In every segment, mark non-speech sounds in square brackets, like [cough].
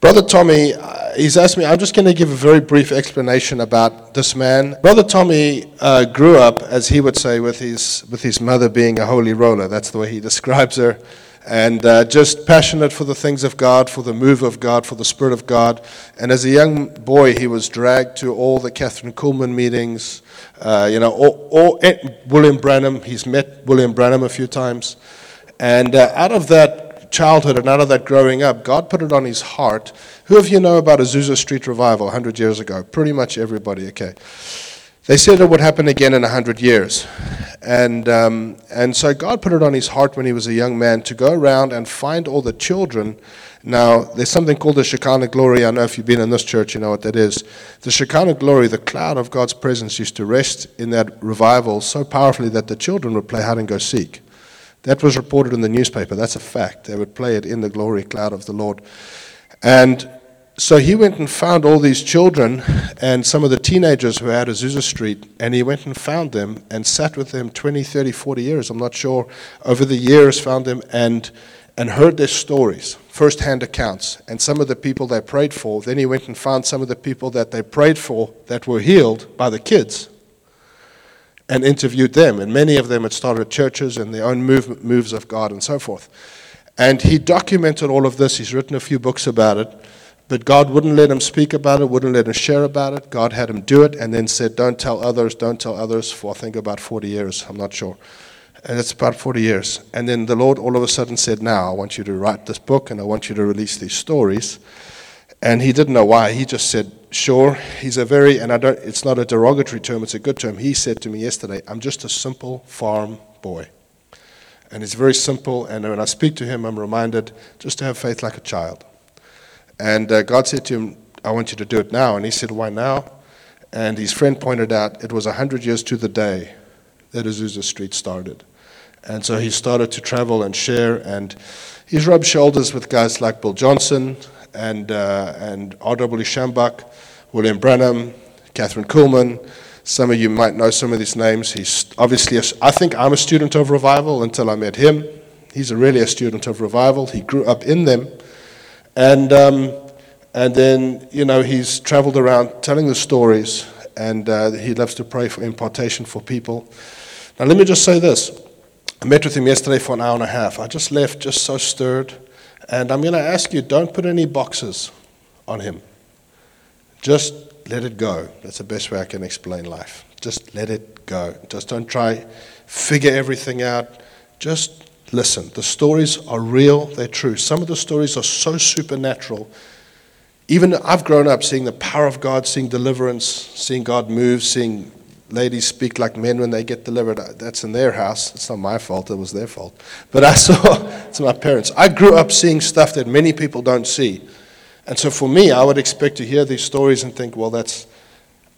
Brother Tommy, uh, he's asked me, I'm just going to give a very brief explanation about this man. Brother Tommy uh, grew up, as he would say, with his, with his mother being a holy roller. That's the way he [laughs] describes her. And uh, just passionate for the things of God, for the move of God, for the Spirit of God. And as a young boy, he was dragged to all the Kathryn Kuhlman meetings. Uh, you know, eh, William Branham, he's met William Branham a few times. And uh, out of that childhood and out of that growing up, God put it on his heart. Who of you know about Azusa Street Revival 100 years ago? Pretty much everybody, okay. They said it would happen again in 100 years. And, um, and so God put it on his heart when he was a young man to go around and find all the children. Now, there's something called the Shekinah glory. I know if you've been in this church, you know what that is. The Shekinah glory, the cloud of God's presence, used to rest in that revival so powerfully that the children would play hide and go seek. That was reported in the newspaper. That's a fact. They would play it in the glory cloud of the Lord. And so he went and found all these children and some of the teenagers who had Azusa Street, and he went and found them and sat with them 20, 30, 40 years, I'm not sure, over the years, found them and, and heard their stories, first hand accounts, and some of the people they prayed for. Then he went and found some of the people that they prayed for that were healed by the kids and interviewed them. And many of them had started churches and their own move, moves of God and so forth. And he documented all of this. He's written a few books about it. But God wouldn't let him speak about it, wouldn't let him share about it. God had him do it and then said, Don't tell others, don't tell others, for I think about 40 years. I'm not sure. And it's about 40 years. And then the Lord all of a sudden said, Now I want you to write this book and I want you to release these stories. And he didn't know why. He just said, Sure. He's a very, and I don't, it's not a derogatory term, it's a good term. He said to me yesterday, I'm just a simple farm boy. And it's very simple. And when I speak to him, I'm reminded just to have faith like a child. And uh, God said to him, I want you to do it now. And he said, Why now? And his friend pointed out it was 100 years to the day that Azusa Street started. And so he started to travel and share, and he's rubbed shoulders with guys like Bill Johnson and, uh, and R.W. Schambach, William Branham, Kathryn Kuhlman. Some of you might know some of these names. He's obviously, a, I think I'm a student of revival until I met him. He's a really a student of revival. He grew up in them. And, um, and then, you know, he's traveled around telling the stories, and uh, he loves to pray for impartation for people. Now, let me just say this. I met with him yesterday for an hour and a half. I just left just so stirred. And I'm going to ask you don't put any boxes on him. Just let it go. That's the best way I can explain life. Just let it go. Just don't try figure everything out. Just Listen, the stories are real, they're true. Some of the stories are so supernatural. Even I've grown up seeing the power of God, seeing deliverance, seeing God move, seeing ladies speak like men when they get delivered. Uh, that's in their house. It's not my fault, it was their fault. But I [laughs] saw, it's my parents. I grew up seeing stuff that many people don't see. And so for me, I would expect to hear these stories and think, well, that's,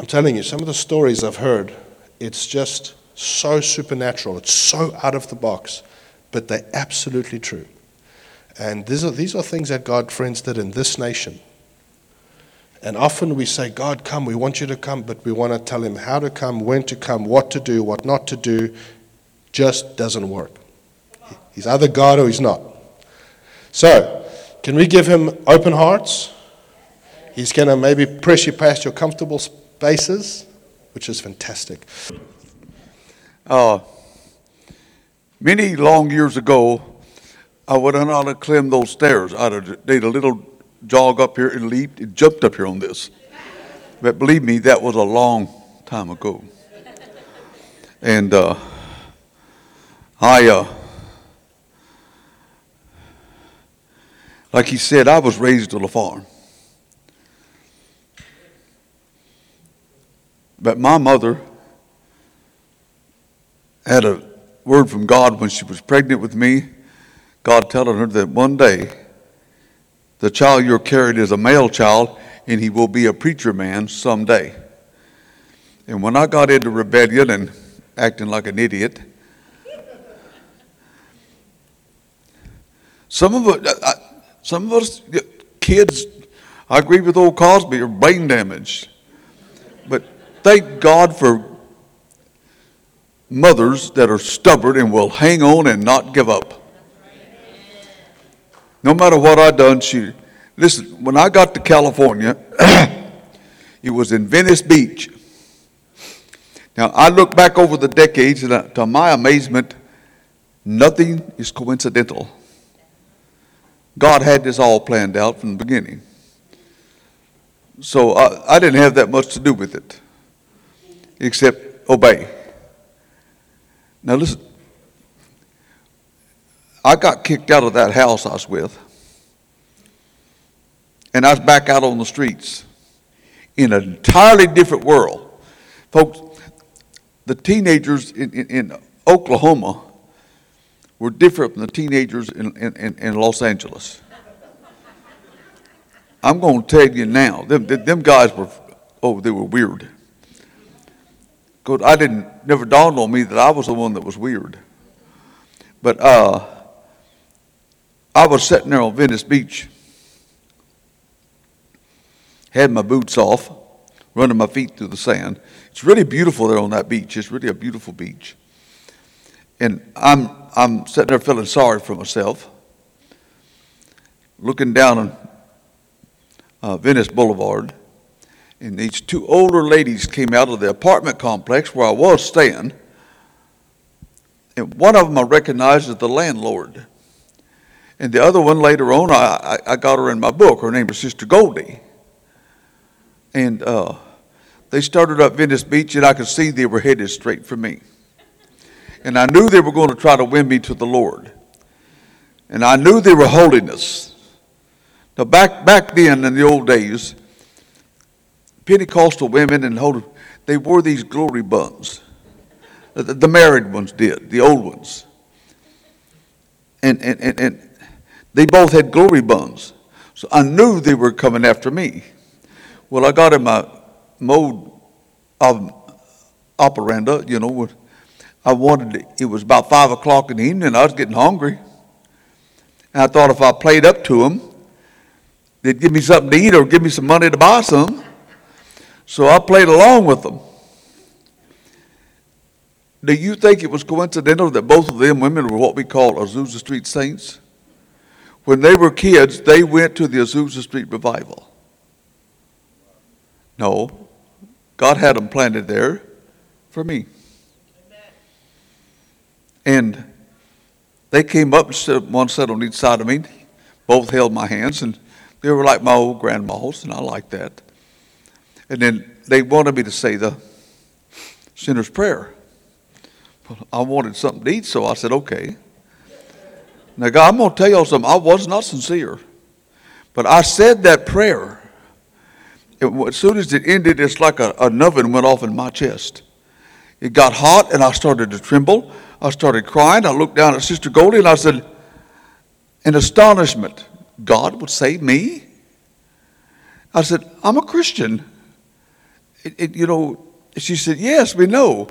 I'm telling you, some of the stories I've heard, it's just so supernatural. It's so out of the box but they're absolutely true. And these are, these are things that God, friends, did in this nation. And often we say, God, come, we want you to come, but we want to tell him how to come, when to come, what to do, what not to do. Just doesn't work. He's either God or he's not. So, can we give him open hearts? He's going to maybe press you past your comfortable spaces, which is fantastic. Oh, Many long years ago, I would not have climbed those stairs. I'd have did a little jog up here and leaped and jumped up here on this. But believe me, that was a long time ago. And uh, I, uh, like he said, I was raised on a farm. But my mother had a word from God when she was pregnant with me. God telling her that one day the child you're carrying is a male child and he will be a preacher man someday. And when I got into rebellion and acting like an idiot, some of us, uh, some of us kids, I agree with old Cosby, are brain damaged. But thank God for mothers that are stubborn and will hang on and not give up. No matter what I done, she Listen, when I got to California, [clears throat] it was in Venice Beach. Now, I look back over the decades, and uh, to my amazement, nothing is coincidental. God had this all planned out from the beginning. So I, I didn't have that much to do with it, except obey. Now, listen, I got kicked out of that house I was with, and I was back out on the streets in an entirely different world. Folks, the teenagers in, in, in Oklahoma were different from the teenagers in, in, in Los Angeles. I'm going to tell you now, them, them guys were, oh, they were weird. Because I didn't, never dawned on me that I was the one that was weird. But uh, I was sitting there on Venice Beach, had my boots off, running my feet through the sand. It's really beautiful there on that beach. It's really a beautiful beach. And I'm, I'm sitting there feeling sorry for myself, looking down on uh, Venice Boulevard. And these two older ladies came out of the apartment complex where I was staying. And one of them I recognized as the landlord. And the other one later on, I, I got her in my book. Her name was Sister Goldie. And uh, they started up Venice Beach, and I could see they were headed straight for me. And I knew they were going to try to win me to the Lord. And I knew they were holiness. Now, back, back then in the old days, Pentecostal women and holy, they wore these glory buns. The, the married ones did, the old ones. And, and, and, and they both had glory buns. So I knew they were coming after me. Well, I got in my mode of operanda, you know. I wanted, to, it was about five o'clock in the evening, I was getting hungry. And I thought if I played up to them, they'd give me something to eat or give me some money to buy some. So I played along with them. Do you think it was coincidental that both of them women were what we call Azusa Street saints? When they were kids, they went to the Azusa Street revival. No, God had them planted there for me. And they came up and stood, one sat on each side of me. Both held my hands, and they were like my old grandmas, and I liked that. And then they wanted me to say the sinner's prayer. I wanted something to eat, so I said, okay. Now, God, I'm going to tell y'all something. I was not sincere. But I said that prayer. as soon as it ended, it's like a, an oven went off in my chest. It got hot, and I started to tremble. I started crying. I looked down at Sister Goldie, and I said, in astonishment, God would save me? I said, I'm a Christian. It, it, you know, she said, Yes, we know.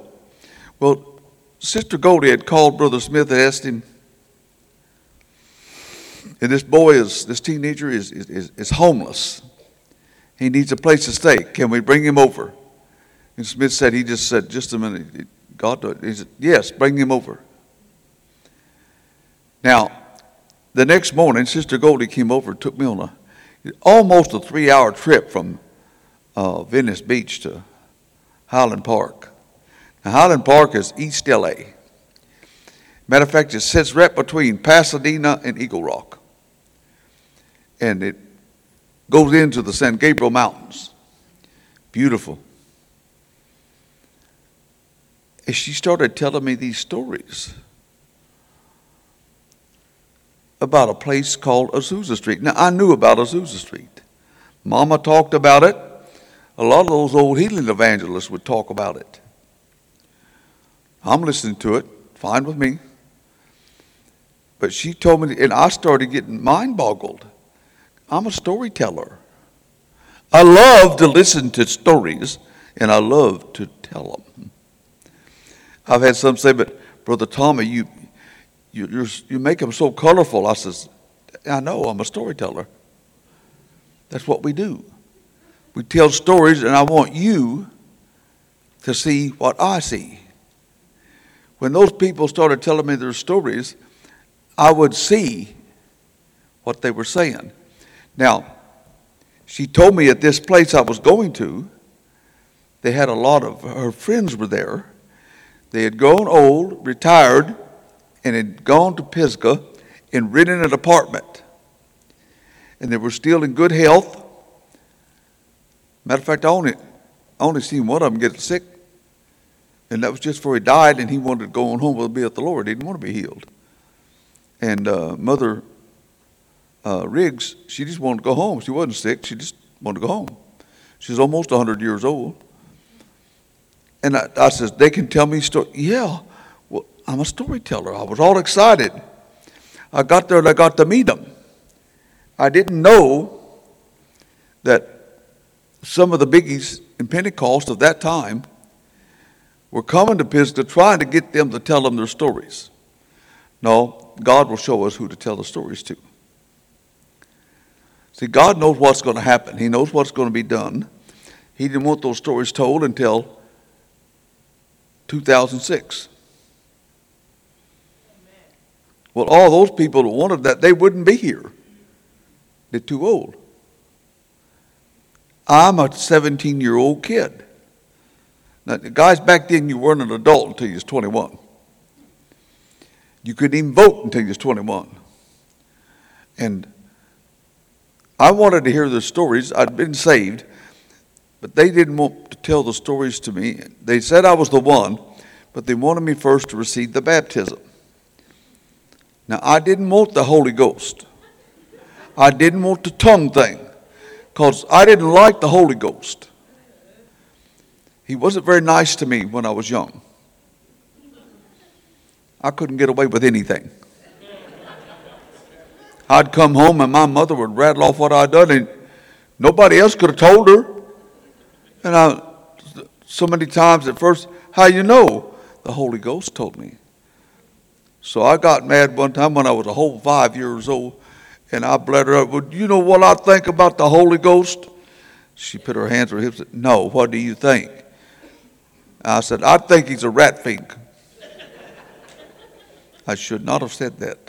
Well, Sister Goldie had called Brother Smith and asked him, and this boy is, this teenager is, is, is homeless. He needs a place to stay. Can we bring him over? And Smith said, he just said, just a minute. God, he said, yes, bring him over. Now, the next morning, Sister Goldie came over and took me on a almost a three hour trip from uh, Venice Beach to Highland Park. Now, Highland Park is East LA. Matter of fact, it sits right between Pasadena and Eagle Rock and it goes into the San Gabriel Mountains. Beautiful. And she started telling me these stories about a place called Azusa Street. Now, I knew about Azusa Street. Mama talked about it. A lot of those old healing evangelists would talk about it. I'm listening to it, fine with me. But she told me, and I started getting mind boggled. I'm a storyteller. I love to listen to stories and I love to tell them. I've had some say, but Brother Tommy, you, you, you make them so colorful. I says, I know, I'm a storyteller. That's what we do. We tell stories, and I want you to see what I see. When those people started telling me their stories, I would see what they were saying. Now, She told me at this place I was going to, they had a lot of her friends were there. They had grown old, retired, and had gone to Pisgah and rented an apartment. And they were still in good health. Matter of fact, I only, I only seen one of them get sick. And that was just before he died, and he wanted to go on home with be with the Lord. He didn't want to be healed. And uh, Mother uh, Riggs, she just wanted to go home. She wasn't sick. She just wanted to go home. She's almost 100 years old. And I, I says, they can tell me story. Yeah, well, I'm a storyteller. I was all excited. I got there and I got to meet them. I didn't know that some of the biggies in Pentecost of that time were coming to Pisgah trying to get them to tell them their stories. No, God will show us who to tell the stories to. See, God knows what's going to happen. He knows what's going to be done. He didn't want those stories told until 2006. Well, all those people that wanted that, they wouldn't be here. They're too old. I'm a 17 year old kid. Now, guys, back then you weren't an adult until you was 21. You couldn't even vote until you was 21. And I wanted to hear the stories. I'd been saved, but they didn't want to tell the stories to me. They said I was the one, but they wanted me first to receive the baptism. Now, I didn't want the Holy Ghost. I didn't want the tongue thing because I didn't like the Holy Ghost. He wasn't very nice to me when I was young. I couldn't get away with anything. I'd come home and my mother would rattle off what I'd done, and nobody else could have told her. And I, so many times at first, how you know? The Holy Ghost told me. So I got mad one time when I was a whole five years old, and I bled her up. Well, you know what I think about the Holy Ghost? She put her hands on her hips No, what do you think? I said, I think he's a rat fink. I should not have said that.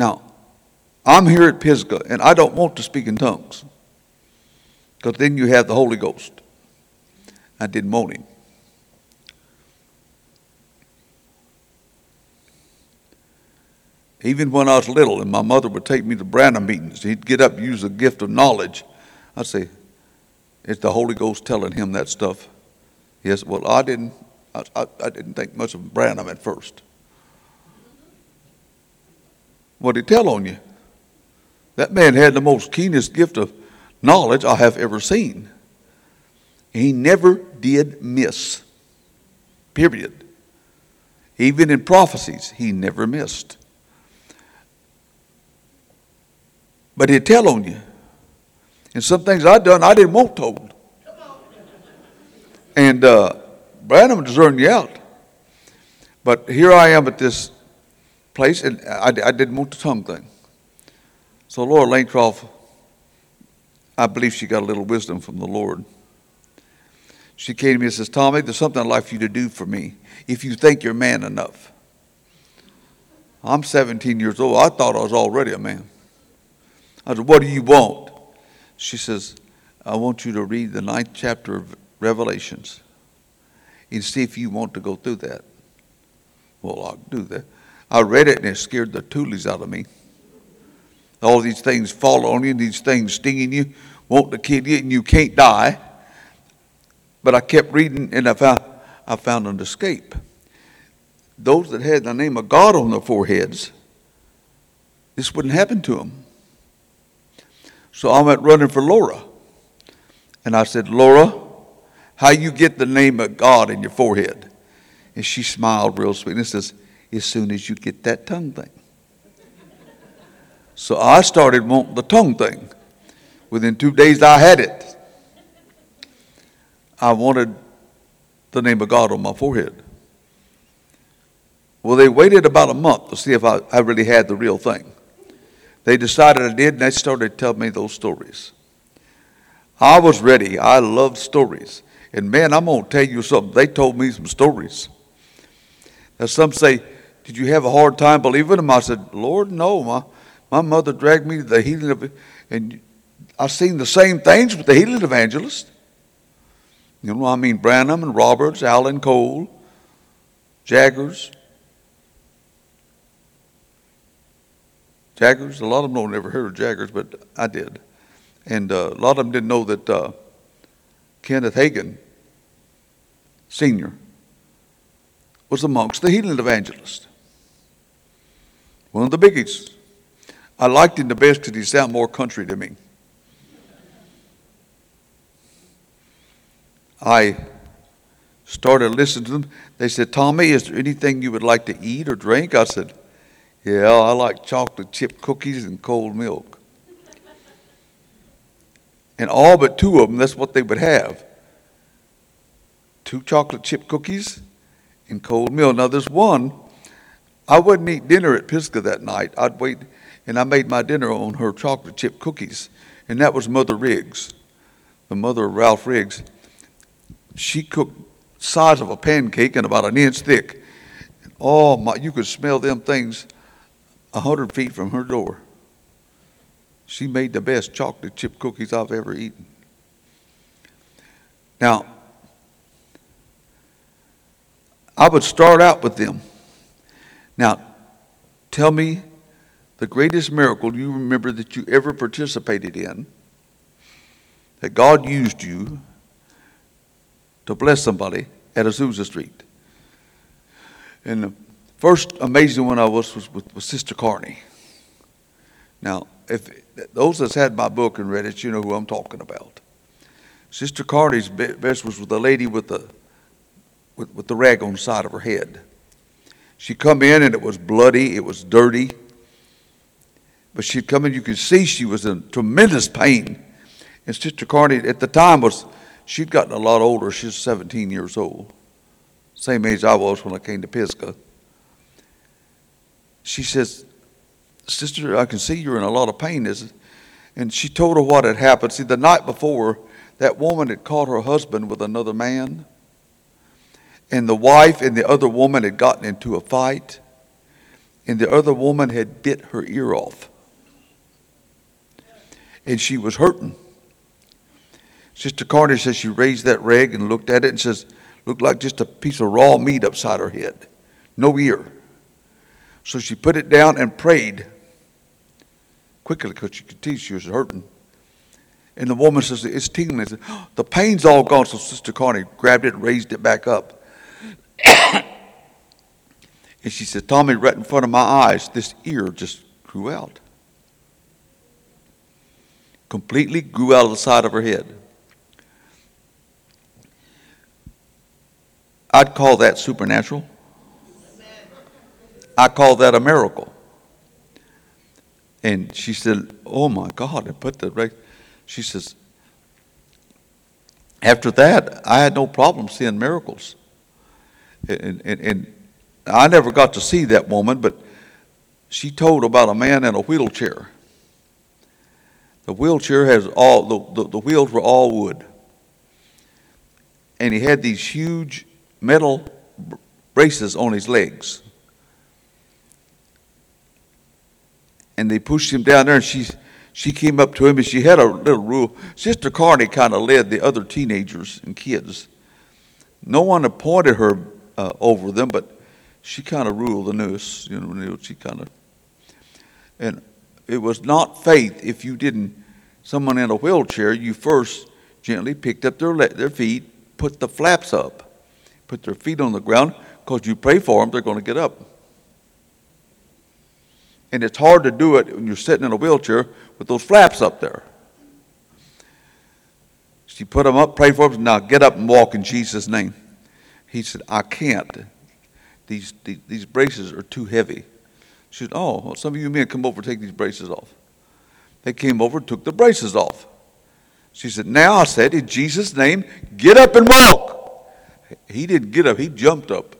Now, I'm here at Pisgah, and I don't want to speak in tongues, because then you have the Holy Ghost. I didn't want him. Even when I was little and my mother would take me to Branham meetings, he'd get up use the gift of knowledge. I'd say, It's the Holy Ghost telling him that stuff. Yes, well, I didn't, I, I, I didn't think much of Branham at first. What he tell on you? That man had the most keenest gift of knowledge I have ever seen. He never did miss. Period. Even in prophecies, he never missed. But he'd tell on you. And some things I'd done, I didn't want told. And uh, Branham discerned you out. But here I am at this place, and I, I didn't want the tongue thing. So Laura Lancroft, I believe she got a little wisdom from the Lord. She came to me and says, Tommy, there's something I'd like for you to do for me if you think you're man enough. I'm 17 years old. I thought I was already a man. I said, What do you want? She says, I want you to read the ninth chapter of Revelations and see if you want to go through that. Well, I'll do that. I read it and it scared the toolies out of me. All these things fall on you, these things stinging you, want to kill you, and you can't die. But I kept reading and I found, I found an escape. Those that had the name of God on their foreheads, this wouldn't happen to them. So I went running for Laura. And I said, Laura, how you get the name of God in your forehead? And she smiled real sweet and says, as soon as you get that tongue thing. So I started wanting the tongue thing. Within two days, I had it. I wanted the name of God on my forehead. Well, they waited about a month to see if I, I really had the real thing. They decided I did, and they started telling me those stories. I was ready. I loved stories. And man, I'm going to tell you something. They told me some stories. Now, some say, Did you have a hard time believing them? I said, Lord, no. My, My mother dragged me to the healing of, and I've seen the same things with the healing evangelist. You know, I mean, Branham and Roberts, Allen Cole, Jaggers. Jaggers, a lot of them don't ever heard of Jaggers, but I did. And uh, a lot of them didn't know that uh, Kenneth Hagin, Sr., was amongst the healing evangelists. One of the biggies. I liked him the best because he sounded more country to me. I started listening to them. They said, Tommy, is there anything you would like to eat or drink? I said, Yeah, I like chocolate chip cookies and cold milk. And all but two of them, that's what they would have two chocolate chip cookies and cold milk. Now, there's one, I wouldn't eat dinner at Pisgah that night. I'd wait, and I made my dinner on her chocolate chip cookies. And that was Mother Riggs, the mother of Ralph Riggs. She cooked size of a pancake and about an inch thick. Oh my, you could smell them things a hundred feet from her door. She made the best chocolate chip cookies I've ever eaten. Now, I would start out with them. Now, tell me the greatest miracle you remember that you ever participated in, that God used you to bless somebody at Azusa Street. And the first amazing one I was was with, with Sister Carney. Now, if those that's had my book and read it, you know who I'm talking about. Sister Carney's best was with a lady with the with, with the rag on the side of her head. She come in and it was bloody, it was dirty. But she'd come in, you could see she was in tremendous pain. And Sister Carney at the time was She'd gotten a lot older. She was 17 years old, same age I was when I came to Pisgah. She says, Sister, I can see you're in a lot of pain. And she told her what had happened. See, the night before, that woman had caught her husband with another man. And the wife and the other woman had gotten into a fight. And the other woman had bit her ear off. And she was hurting. Sister Carter says she raised that rag and looked at it and says, looked like just a piece of raw meat upside her head. No ear. So she put it down and prayed quickly because she could see she was hurting. And the woman says, It's tingling. Oh, the pain's all gone. So Sister Carney grabbed it and raised it back up. [coughs] and she said, Tommy, right in front of my eyes, this ear just grew out. Completely grew out of the side of her head. I'd call that supernatural. I call that a miracle. And she said, Oh my God, and put the right. She says, After that, I had no problem seeing miracles. And, and, and I never got to see that woman, but she told about a man in a wheelchair. The wheelchair has all, the, the, the wheels were all wood. And he had these huge metal braces on his legs. And they pushed him down there, and she, she came up to him, and she had a little rule. Sister Carney kind of led the other teenagers and kids. No one appointed her uh, over them, but she kind of ruled the nurse. You know, she kind of. And it was not faith if you didn't, someone in a wheelchair, you first gently picked up their, their feet, put the flaps up put their feet on the ground because you pray for them, they're going to get up. And it's hard to do it when you're sitting in a wheelchair with those flaps up there. She put them up, pray for them, now get up and walk in Jesus' name. He said, I can't. These, these, these braces are too heavy. She said, Oh, well, some of you men come over take these braces off. They came over, and took the braces off. She said, Now I said, in Jesus' name, get up and walk. He didn't get up, he jumped up.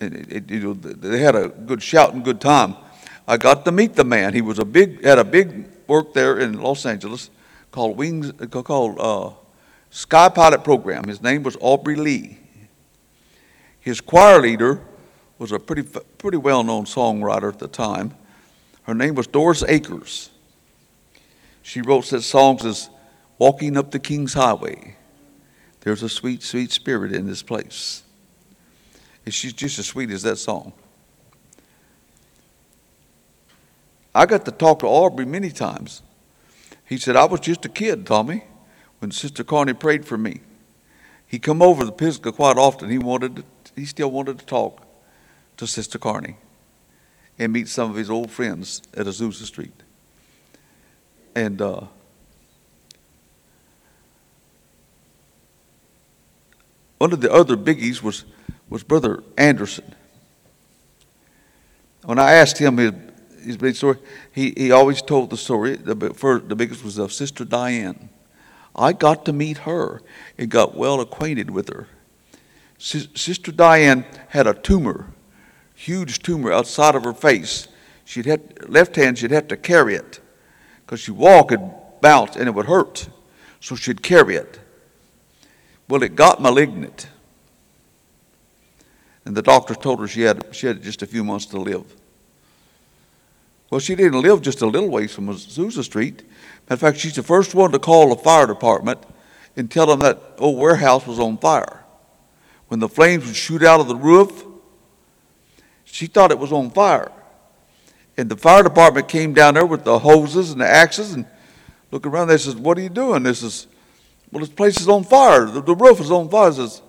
And it, it, they had a good shout and good time. I got to meet the man. He was a big, had a big work there in Los Angeles called Wings, called uh, Sky Pilot Program. His name was Aubrey Lee. His choir leader was a pretty, pretty well-known songwriter at the time, Her name was Doris Akers. She wrote such songs as Walking Up the King's Highway. There's a sweet, sweet spirit in this place. And she's just as sweet as that song. I got to talk to Aubrey many times. He said, I was just a kid, Tommy, when Sister Carney prayed for me. He come over to Pisgah quite often. He wanted to, he still wanted to talk to Sister Carney and meet some of his old friends at Azusa Street. And uh, one of the other biggies was, was Brother Anderson. When I asked him his, his big story, he, he always told the story. The, first, the biggest was of Sister Diane. I got to meet her and got well acquainted with her. Sister Diane had a tumor, huge tumor outside of her face. She'd had left hand, she'd have to carry it because she'd walk and bounce and it would hurt. So she'd carry it. Well, it got malignant. And the doctor told her she had, she had just a few months to live. Well, she didn't live just a little ways from Azusa Street. Matter of fact, she's the first one to call the fire department and tell them that old warehouse was on fire. When the flames would shoot out of the roof, she thought it was on fire. And the fire department came down there with the hoses and the axes and looked around. They says, "What are you doing?" This is, "Well, this place is on fire. The, the roof is on fire." says,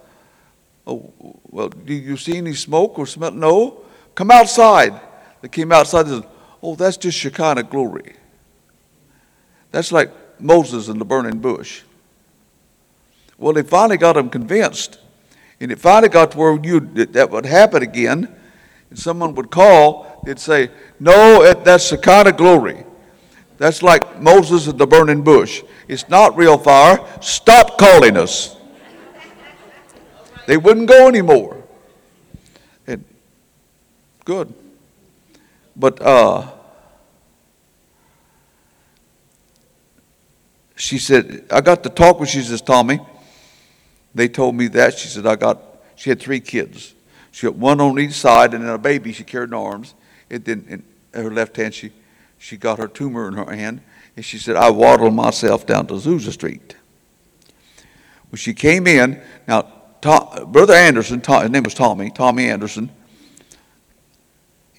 "Oh, well, do you see any smoke or smell?" No. Come outside. They came outside. and said, "Oh, that's just Shekinah glory." That's like Moses in the burning bush. Well, they finally got them convinced. And it finally got to where you, that would happen again. And someone would call, they'd say, No, that's Shekinah glory. That's like Moses in the burning bush. It's not real fire. Stop calling us. They wouldn't go anymore. And good. But uh, she said, I got to talk with, she says, Tommy. They told me that. She said, I got, she had three kids. She had one on each side and then a baby she carried in arms. And then in her left hand, she, she got her tumor in her hand. And she said, I waddled myself down to Azusa Street. When she came in, now, Tom, Brother Anderson, Tom, his name was Tommy, Tommy Anderson,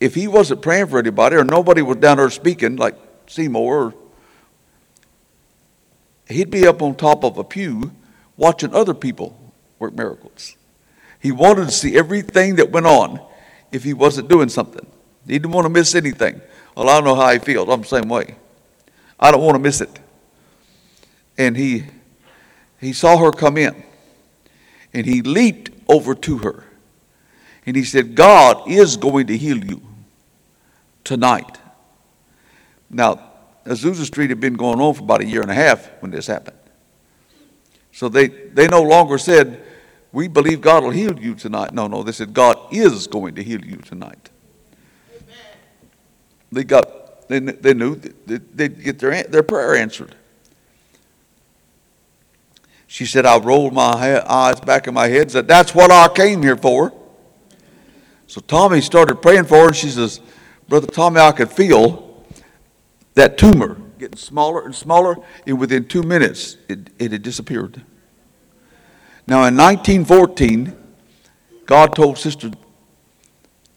if he wasn't praying for anybody or nobody was down there speaking, like Seymour or he'd be up on top of a pew watching other people work miracles. He wanted to see everything that went on if he wasn't doing something. He didn't want to miss anything. Well, I don't know how he feels. I'm the same way. I don't want to miss it. And he he saw her come in and he leaped over to her. And he said, God is going to heal you tonight. Now, Azusa Street had been going on for about a year and a half when this happened. So they, they no longer said, We believe God will heal you tonight. No, no, they said, God is going to heal you tonight. Amen. They got, they, they knew that they'd get their, their prayer answered. She said, I rolled my eyes back in my head and said, That's what I came here for. So Tommy started praying for her, and she says, Brother Tommy, I could feel that tumor getting smaller and smaller, and within two minutes, it, it had disappeared. Now, in 1914, God told Sister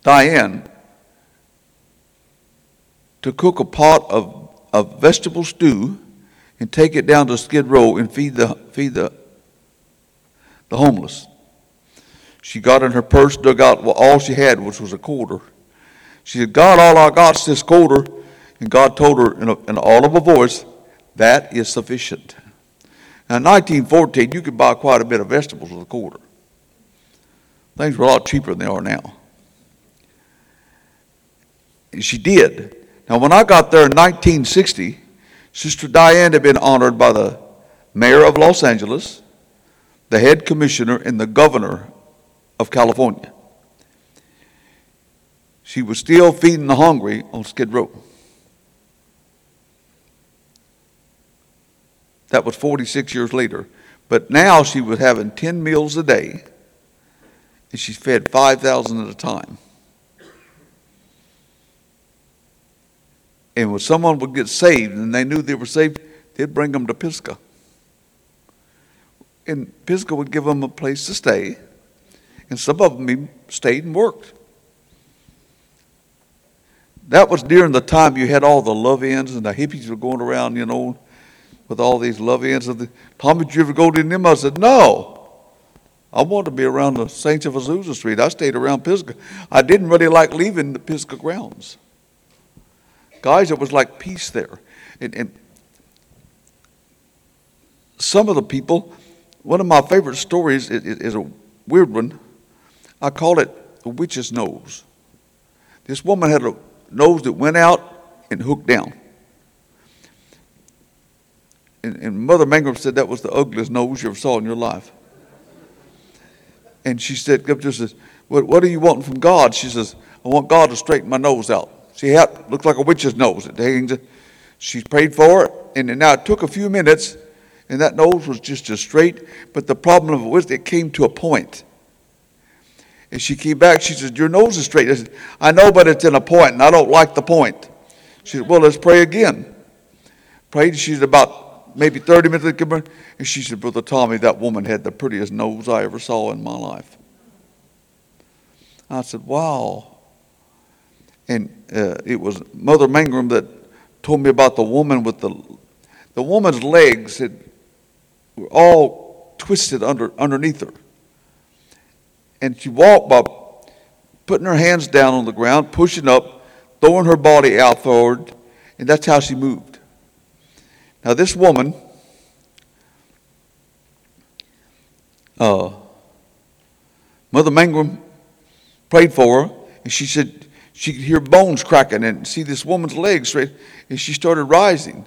Diane to cook a pot of, of vegetable stew and take it down to Skid Row and feed the, feed the, the homeless. She got in her purse, dug out all she had, which was a quarter. She said, God, all I got is this quarter. And God told her in, a, in an audible voice, that is sufficient. Now, in 1914, you could buy quite a bit of vegetables with a quarter. Things were a lot cheaper than they are now. And she did. Now, when I got there in 1960, Sister Diane had been honored by the mayor of Los Angeles, the head commissioner, and the governor of California. She was still feeding the hungry on Skid Row. That was 46 years later. But now she was having 10 meals a day, and she fed 5,000 at a time. And when someone would get saved and they knew they were saved, they'd bring them to Pisgah. And Pisgah would give them a place to stay. And some of them stayed and worked. That was during the time you had all the love ins and the hippies were going around, you know, with all these love ins. Of the, Tommy, did you ever go to them? I said, no. I wanted to be around the Saints of Azusa Street. I stayed around Pisgah. I didn't really like leaving the Pisgah grounds. Guys, it was like peace there. And, and some of the people, one of my favorite stories is, is a weird one. I call it the witch's nose. This woman had a nose that went out and hooked down. And, and Mother Mangrum said that was the ugliest nose you ever saw in your life. And she said, says, what, what are you wanting from God? She says, I want God to straighten my nose out. She had, looked like a witch's nose. It hangs. She prayed for it, and now it took a few minutes, and that nose was just as straight. But the problem of it was it came to a point. And she came back. She said, Your nose is straight. I said, I know, but it's in a point, and I don't like the point. She said, Well, let's pray again. Prayed. She's about maybe 30 minutes. And she said, Brother Tommy, that woman had the prettiest nose I ever saw in my life. I said, Wow. And uh, it was Mother Mangrum that told me about the woman with the the woman's legs had, were all twisted under underneath her. And she walked by putting her hands down on the ground, pushing up, throwing her body out forward, and that's how she moved. Now, this woman, uh, Mother Mangrum prayed for her, and she said she could hear bones cracking and see this woman's legs straight, and she started rising.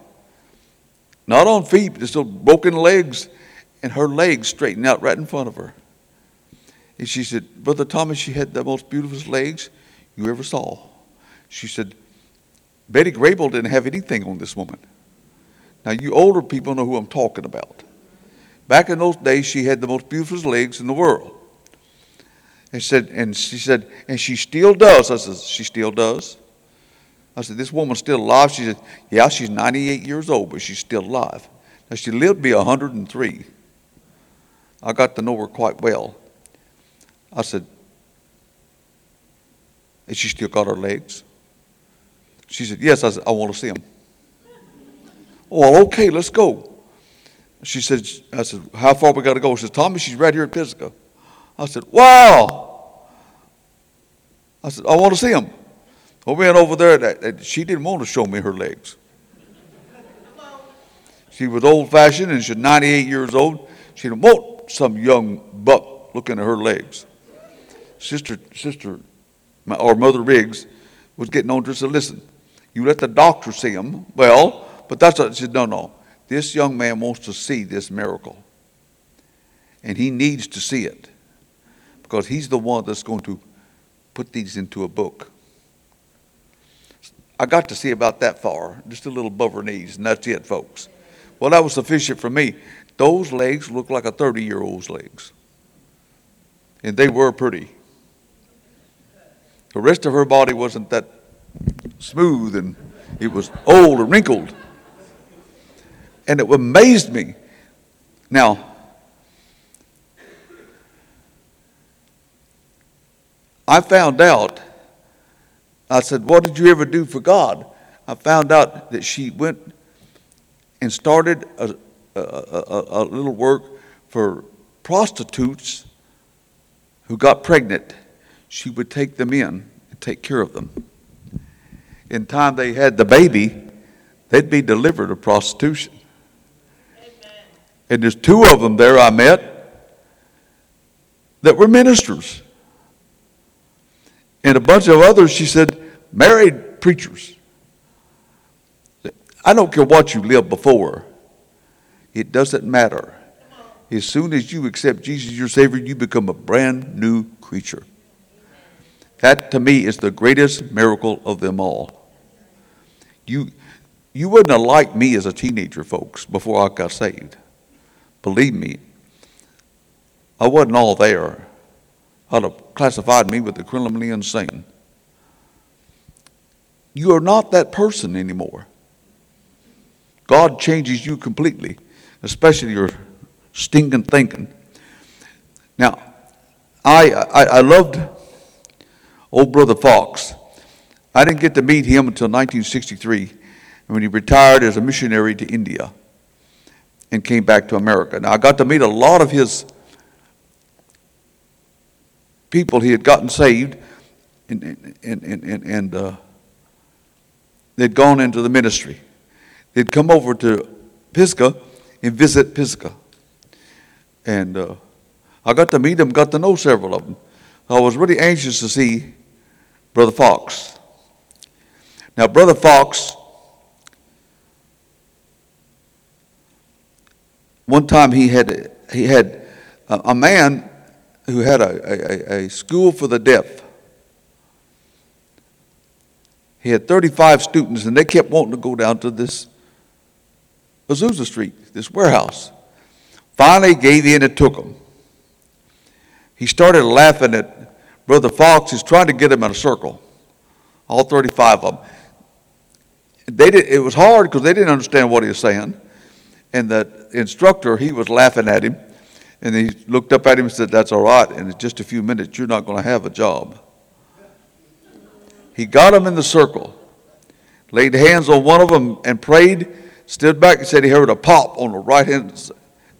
Not on feet, but still broken legs, and her legs straightened out right in front of her. And she said, Brother Thomas, she had the most beautiful legs you ever saw. She said, Betty Grable didn't have anything on this woman. Now, you older people know who I'm talking about. Back in those days, she had the most beautiful legs in the world. And said, and she said, and she still does. I said, she still does. I said, this woman's still alive. She said, yeah, she's 98 years old, but she's still alive. Now she lived to be 103. I got to know her quite well. I said, Has she still got her legs? She said, Yes. I said, I want to see them. Oh, well, okay, let's go. She said, I said, How far we got to go? She said, Tommy, she's right here at Pisgah. I said, Wow. I said, I want to see them. We went over there. She didn't want to show me her legs. She was old fashioned and she's 98 years old. She didn't want some young buck looking at her legs. Sister, sister, my, or Mother Riggs was getting on to her. Said, listen, you let the doctor see him. Well, but that's what she said. No, no. This young man wants to see this miracle, and he needs to see it because he's the one that's going to put these into a book. I got to see about that far, just a little above her knees, and that's it, folks. Well, that was sufficient for me. Those legs looked like a 30 year old's legs, and they were pretty. The rest of her body wasn't that smooth and it was old and wrinkled. And it amazed me. Now, I found out, I said, What did you ever do for God? I found out that she went and started a, a, a, a little work for prostitutes who got pregnant she would take them in and take care of them. In time they had the baby, they'd be delivered of prostitution. And there's two of them there I met that were ministers. And a bunch of others, she said, married preachers. I don't care what you lived before, it doesn't matter. As soon as you accept Jesus your Savior, you become a brand new creature. That to me is the greatest miracle of them all. You, you wouldn't have liked me as a teenager, folks, before I got saved. Believe me, I wasn't all there. I'd have classified me with the criminally insane. You are not that person anymore. God changes you completely, especially your stinking thinking. Now, I, I, I loved old brother Fox. I didn't get to meet him until 1963 when he retired as a missionary to India and came back to America. Now, I got to meet a lot of his people. He had gotten saved and, and, and, and, and uh, they'd gone into the ministry. They'd come over to Pisgah and visit Pisgah. And uh, I got to meet them, got to know several of them. I was really anxious to see Brother Fox. Now, Brother Fox, one time he had, he had a, man who had a, a, a school for the deaf. He had 35 students, and they kept wanting to go down to this Azusa Street, this warehouse. Finally, gave in and took them. He started laughing at Brother Fox. He's trying to get him in a circle, all 35 of them. They did, it was hard because they didn't understand what he was saying. And the instructor, he was laughing at him. And he looked up at him and said, That's all right. And in just a few minutes, you're not going to have a job. He got him in the circle, laid hands on one of them, and prayed. Stood back and said he heard a pop on the right hand,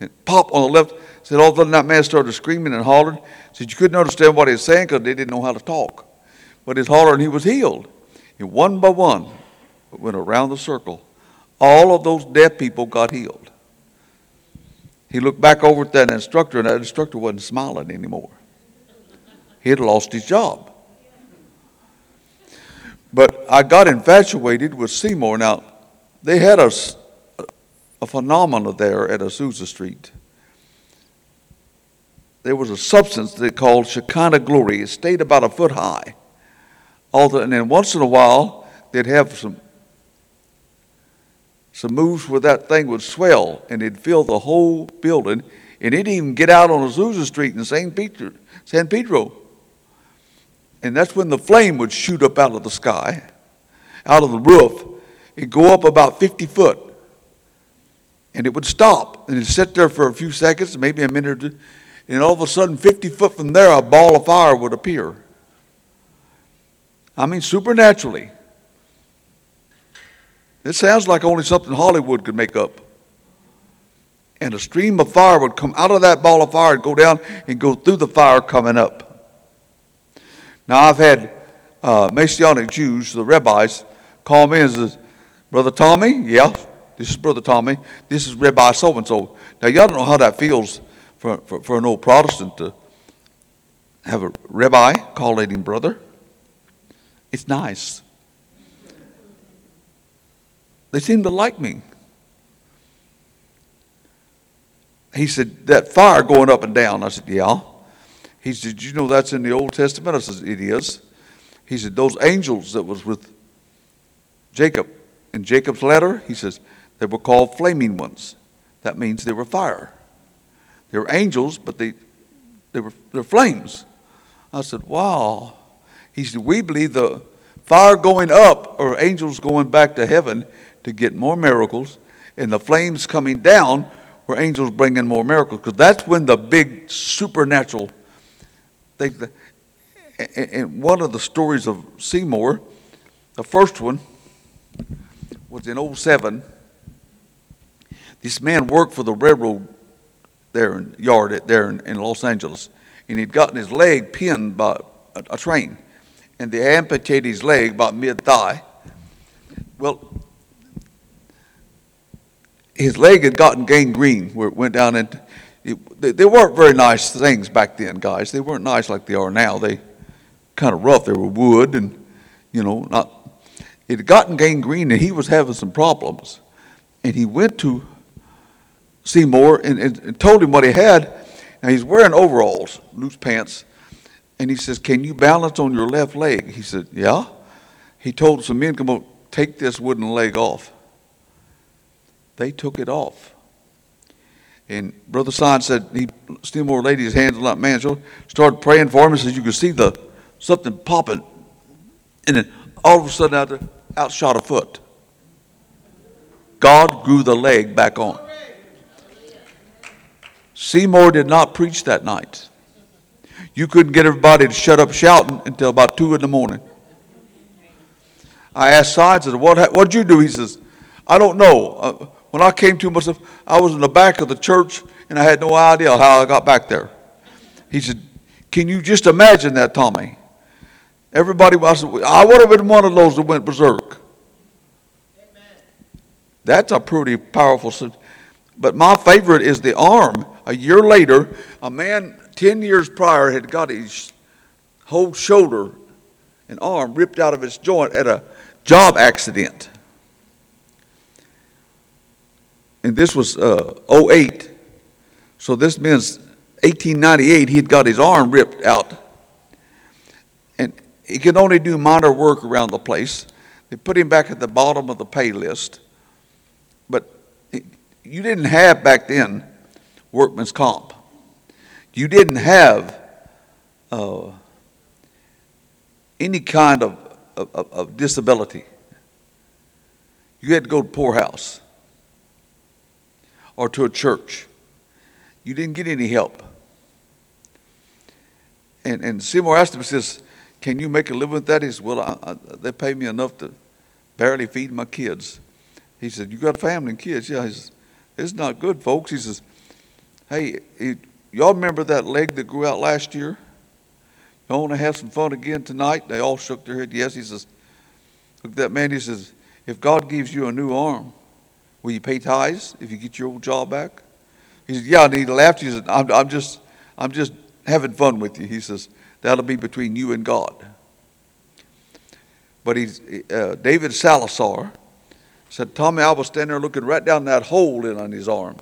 and pop on the left. Said all of a sudden that man started screaming and hollering. Said you couldn't understand what he was saying because they didn't know how to talk. But he's hollering, he was healed. And one by one, went around the circle. All of those deaf people got healed. He looked back over at that instructor, and that instructor wasn't smiling anymore. He had lost his job. But I got infatuated with Seymour. Now, they had a, a phenomena there at Azusa Street. There was a substance they called Shekinah glory. It stayed about a foot high. The, and then once in a while, they'd have some some moves where that thing would swell and it'd fill the whole building, and it'd even get out on Azusa Street in San Pedro, San Pedro. And that's when the flame would shoot up out of the sky, out of the roof. It'd go up about 50 foot. And it would stop. And it'd sit there for a few seconds, maybe a minute or two. And all of a sudden, 50 foot from there, a ball of fire would appear. I mean, supernaturally. It sounds like only something Hollywood could make up. And a stream of fire would come out of that ball of fire and go down and go through the fire coming up. Now, I've had uh, Messianic Jews, the rabbis, call me and says, Brother Tommy, yeah, this is Brother Tommy. This is Rabbi so and so. Now, y'all don't know how that feels for, for, for an old Protestant to have a rabbi calling him brother. It's nice. They seem to like me. He said, That fire going up and down. I said, Yeah. He said, You know that's in the Old Testament? I said, It is. He said, Those angels that was with Jacob in Jacob's letter, he says, they were called flaming ones. That means they were fire. They were angels, but they, they were they're flames. I said, Wow. He said, We believe the fire going up or angels going back to heaven to get more miracles, and the flames coming down were angels bringing more miracles. Because that's when the big supernatural thing. And one of the stories of Seymour, the first one was in 07. This man worked for the railroad there in yard at, there in, in Los Angeles, and he'd gotten his leg pinned by a, a train, and they amputated his leg about mid thigh. Well, his leg had gotten gangrene where it went down and It, they, weren't very nice things back then, guys. They weren't nice like they are now. They kind of rough. They were wood and, you know, not. It had gotten gangrene and he was having some problems. And he went to Seymour and, and, and told him what he had. Now he's wearing overalls, loose pants. And he says, Can you balance on your left leg? He said, Yeah. He told some men, Come on, take this wooden leg off they took it off. And Brother Sign said he Seymour laid his hands on that man, so started praying for him, and says you could see the something popping, and then all of a sudden out there, outshot a foot. God grew the leg back on. Seymour did not preach that night. You couldn't get everybody to shut up shouting until about 2 in the morning. I asked Sides, what, what'd you do? He says, I don't know. Uh, When I came to myself, I was in the back of the church and I had no idea how I got back there. He said, Can you just imagine that, Tommy? Everybody, I, said, I would have been one of those that went berserk. Amen. That's a pretty powerful. But my favorite is the arm. A year later, a man 10 years prior had got his whole shoulder and arm ripped out of its joint at a job accident. And this was uh, 08. So this means 1898, he had got his arm ripped out. And he could only do minor work around the place. They put him back at the bottom of the pay list. But you didn't have back then workman's comp. You didn't have uh, any kind of, of, of disability. You had to go to poorhouse or to a church. You didn't get any help. And, and Seymour asked him, says, Can you make a living with that? He says, Well, I, I, they pay me enough to barely feed my kids. He said, You got a family and kids? Yeah. He says, It's not good, folks. He says, Hey, y'all remember that leg that grew out last year? Y'all want to have some fun again tonight? They all shook their head. Yes. He says, Look at that man. He says, If God gives you a new arm, will you pay tithes if you get your old job back? He said, Yeah. And he laughed. He said, I'm, I'm just, I'm just having fun with you. He says, That'll be between you and God. But he's, uh, David Salazar said, Tommy, I was standing there looking right down that hole in on his arm.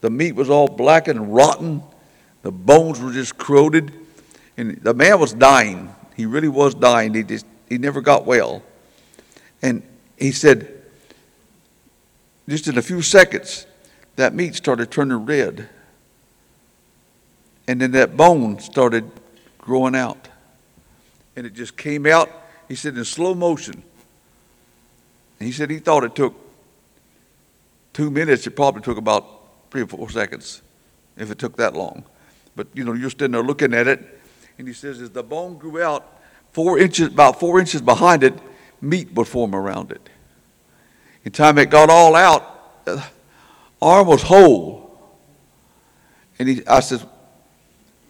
The meat was all black and rotten. The bones were just corroded. And the man was dying. He really was dying. He just he never got well. And he said, just in a few seconds, that meat started turning red. And then that bone started growing out. And it just came out, he said, in slow motion. And he said he thought it took two minutes. It probably took about three or four seconds, if it took that long. But, you know, you're standing there looking at it, and he says, as the bone grew out, four inches, about four inches behind it, meat would form around it. In time it got all out, the arm was whole. And he, I said,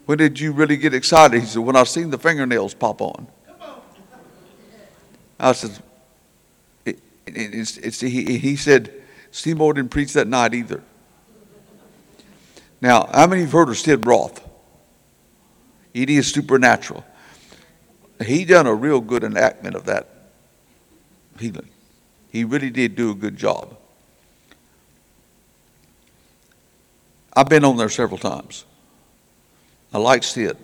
when did you really get excited? He said, When I seen the fingernails pop on. I said, it, it, it's, it's, he, he said, Seymour didn't preach that night either. Now, how many of you have heard of Sid Roth? It is supernatural. He done a real good enactment of that healing. He really did do a good job. I've been on there several times. I like Sid.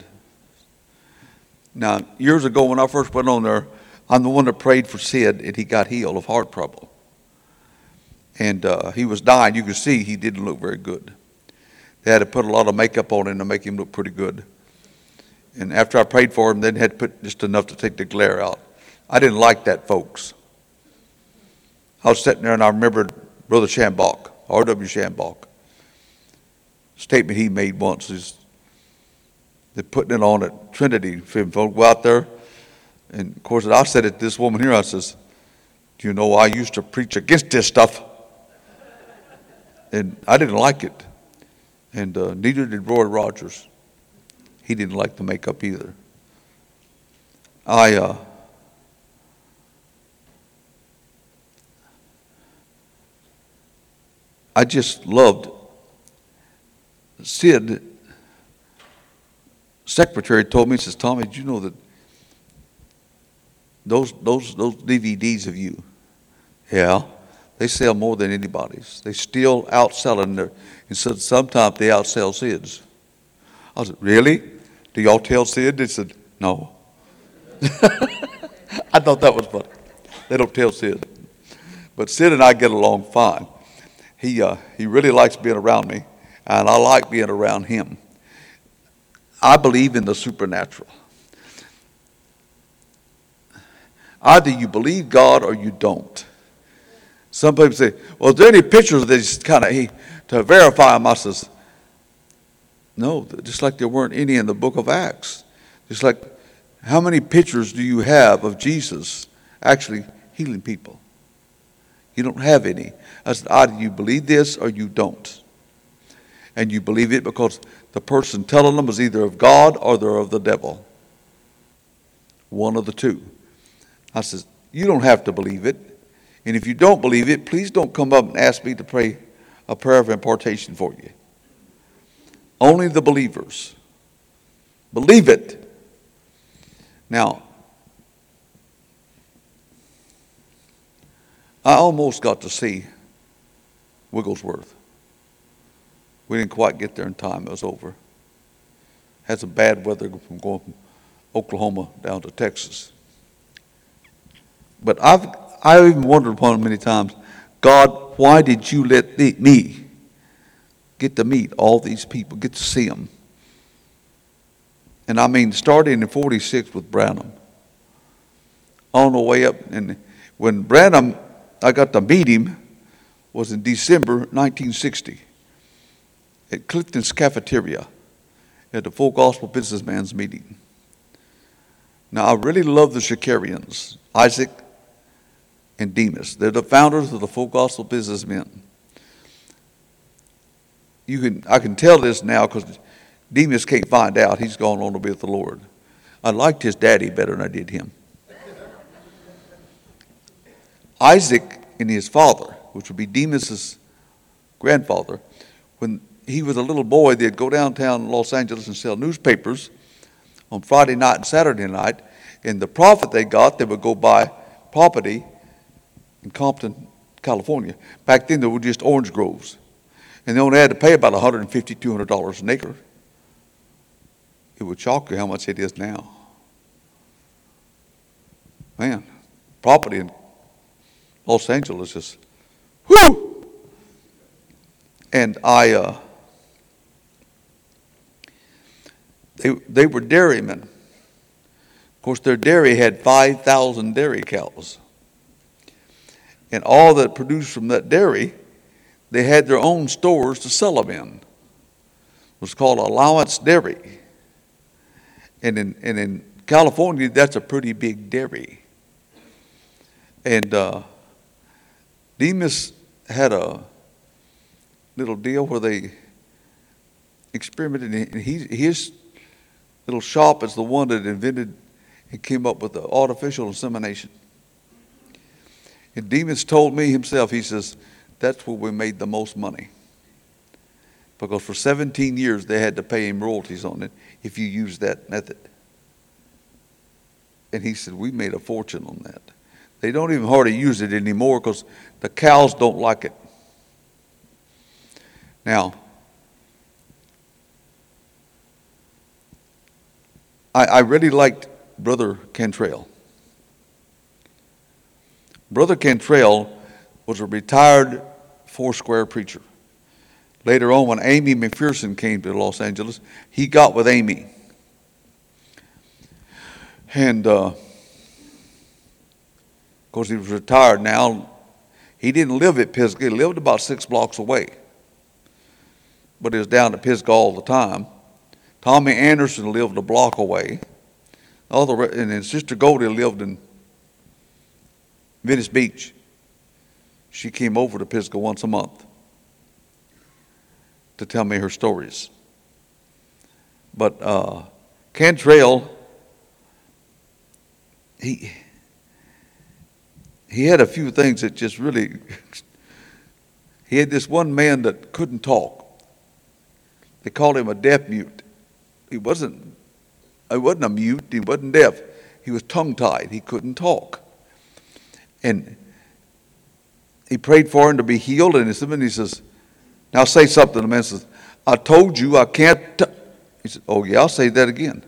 Now, years ago when I first went on there, I'm the one that prayed for Sid and he got healed of heart trouble. And uh, he was dying. You could see he didn't look very good. They had to put a lot of makeup on him to make him look pretty good. And after I prayed for him, then had to put just enough to take the glare out. I didn't like that, folks. I was sitting there and I remembered Brother Schambach, R.W. Schambach. Statement he made once is they're putting it on at Trinity. Folk go out there. And of course, I said it to this woman here, I says, Do you know I used to preach against this stuff? And I didn't like it. And uh, neither did Roy Rogers. He didn't like the makeup either. I, uh, I just loved Sid secretary told me, he says, Tommy, did you know that those, those, those DVDs of you, yeah, they sell more than anybody's. They still outselling their, and so sometimes they outsell Sid's. I said, really? Do y'all tell Sid? They said, no. [laughs] I thought that was funny. They don't tell Sid. But Sid and I get along fine. He, uh, he really likes being around me, and I like being around him. I believe in the supernatural. Either you believe God or you don't. Some people say, well, is there any pictures of this kind of, to verify them? I says, no, just like there weren't any in the book of Acts. Just like, how many pictures do you have of Jesus actually healing people? You don't have any. I said, either you believe this or you don't. And you believe it because the person telling them is either of God or they're of the devil. One of the two. I says, you don't have to believe it. And if you don't believe it, please don't come up and ask me to pray a prayer of impartation for you. Only the believers. Believe it. Now, I almost got to see Wigglesworth. We didn't quite get there in time. It was over. Had some bad weather from going from Oklahoma down to Texas. But I've I've even wondered upon it many times, God, why did you let me get to meet all these people, get to see them? And I mean, starting in 46 with Branham, on the way up. And when Branham, I got to meet him, was in December 1960 at Clifton's Cafeteria at the Full Gospel Businessman's meeting. Now, I really love the Shakarians, Isaac and Demos. They're the founders of the Full Gospel Businessmen. You can, I can tell this now because Demos can't find out. He's gone on to be with the Lord. I liked his daddy better than I did him. Isaac and his father, which would be Demos's grandfather, when he was a little boy, they'd go downtown Los Angeles and sell newspapers on Friday night and Saturday night. And the profit they got, they would go buy property in Compton, California. Back then, there were just orange groves. And they only had to pay about $150, $200 an acre. It would shock you how much it is now. Man, property in Los Angeles is, whoo! And I, uh, They, they were dairymen. Of course, their dairy had 5,000 dairy cows. And all that produced from that dairy, they had their own stores to sell them in. It was called Reliance Dairy. And in, and in California, that's a pretty big dairy. And uh, Demos had a little deal where they experimented, and he, his little shop is the one that invented and came up with the artificial insemination. And Demos told me himself, he says, that's where we made the most money. Because for 17 years they had to pay him royalties on it if you use that method. And he said, we made a fortune on that. They don't even hardly use it anymore because the cows don't like it. Now, I, I really liked Brother Cantrell. Brother Cantrell was a retired four square preacher. Later on, when Aimee McPherson came to Los Angeles, he got with Amy. And uh, of course, he was retired now. He didn't live at Pisgah, he lived about six blocks away. But he was down at Pisgah all the time. Tommy Anderson lived a block away. All and then Sister Goldie lived in Venice Beach. She came over to Pisgah once a month to tell me her stories. But uh, Cantrell, he, he had a few things that just really, [laughs] he had this one man that couldn't talk. They called him a deaf mute he wasn't, he wasn't a mute, he wasn't deaf. He was tongue tied, he couldn't talk. And he prayed for him to be healed, and he says, Now say something. The man says, I told you I can't. T-. He said, Oh, yeah, I'll say that again.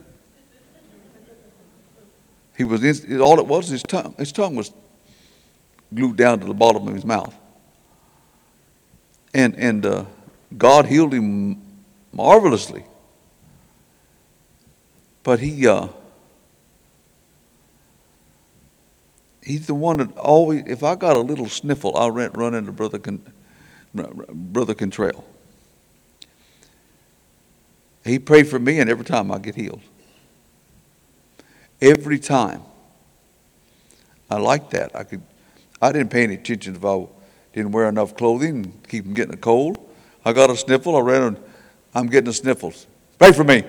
He was all it was his tongue. His tongue was glued down to the bottom of his mouth. And, and uh, God healed him marvelously. But he, uh, he's the one that always, if I got a little sniffle, I'll run, run into Brother, Con, Brother Cantrell. He prayed for me, and every time I get healed. Every time. I like that. I could. I didn't pay any attention if I didn't wear enough clothing and keep from getting a cold. I got a sniffle. I ran. and I'm getting the sniffles. Pray for me.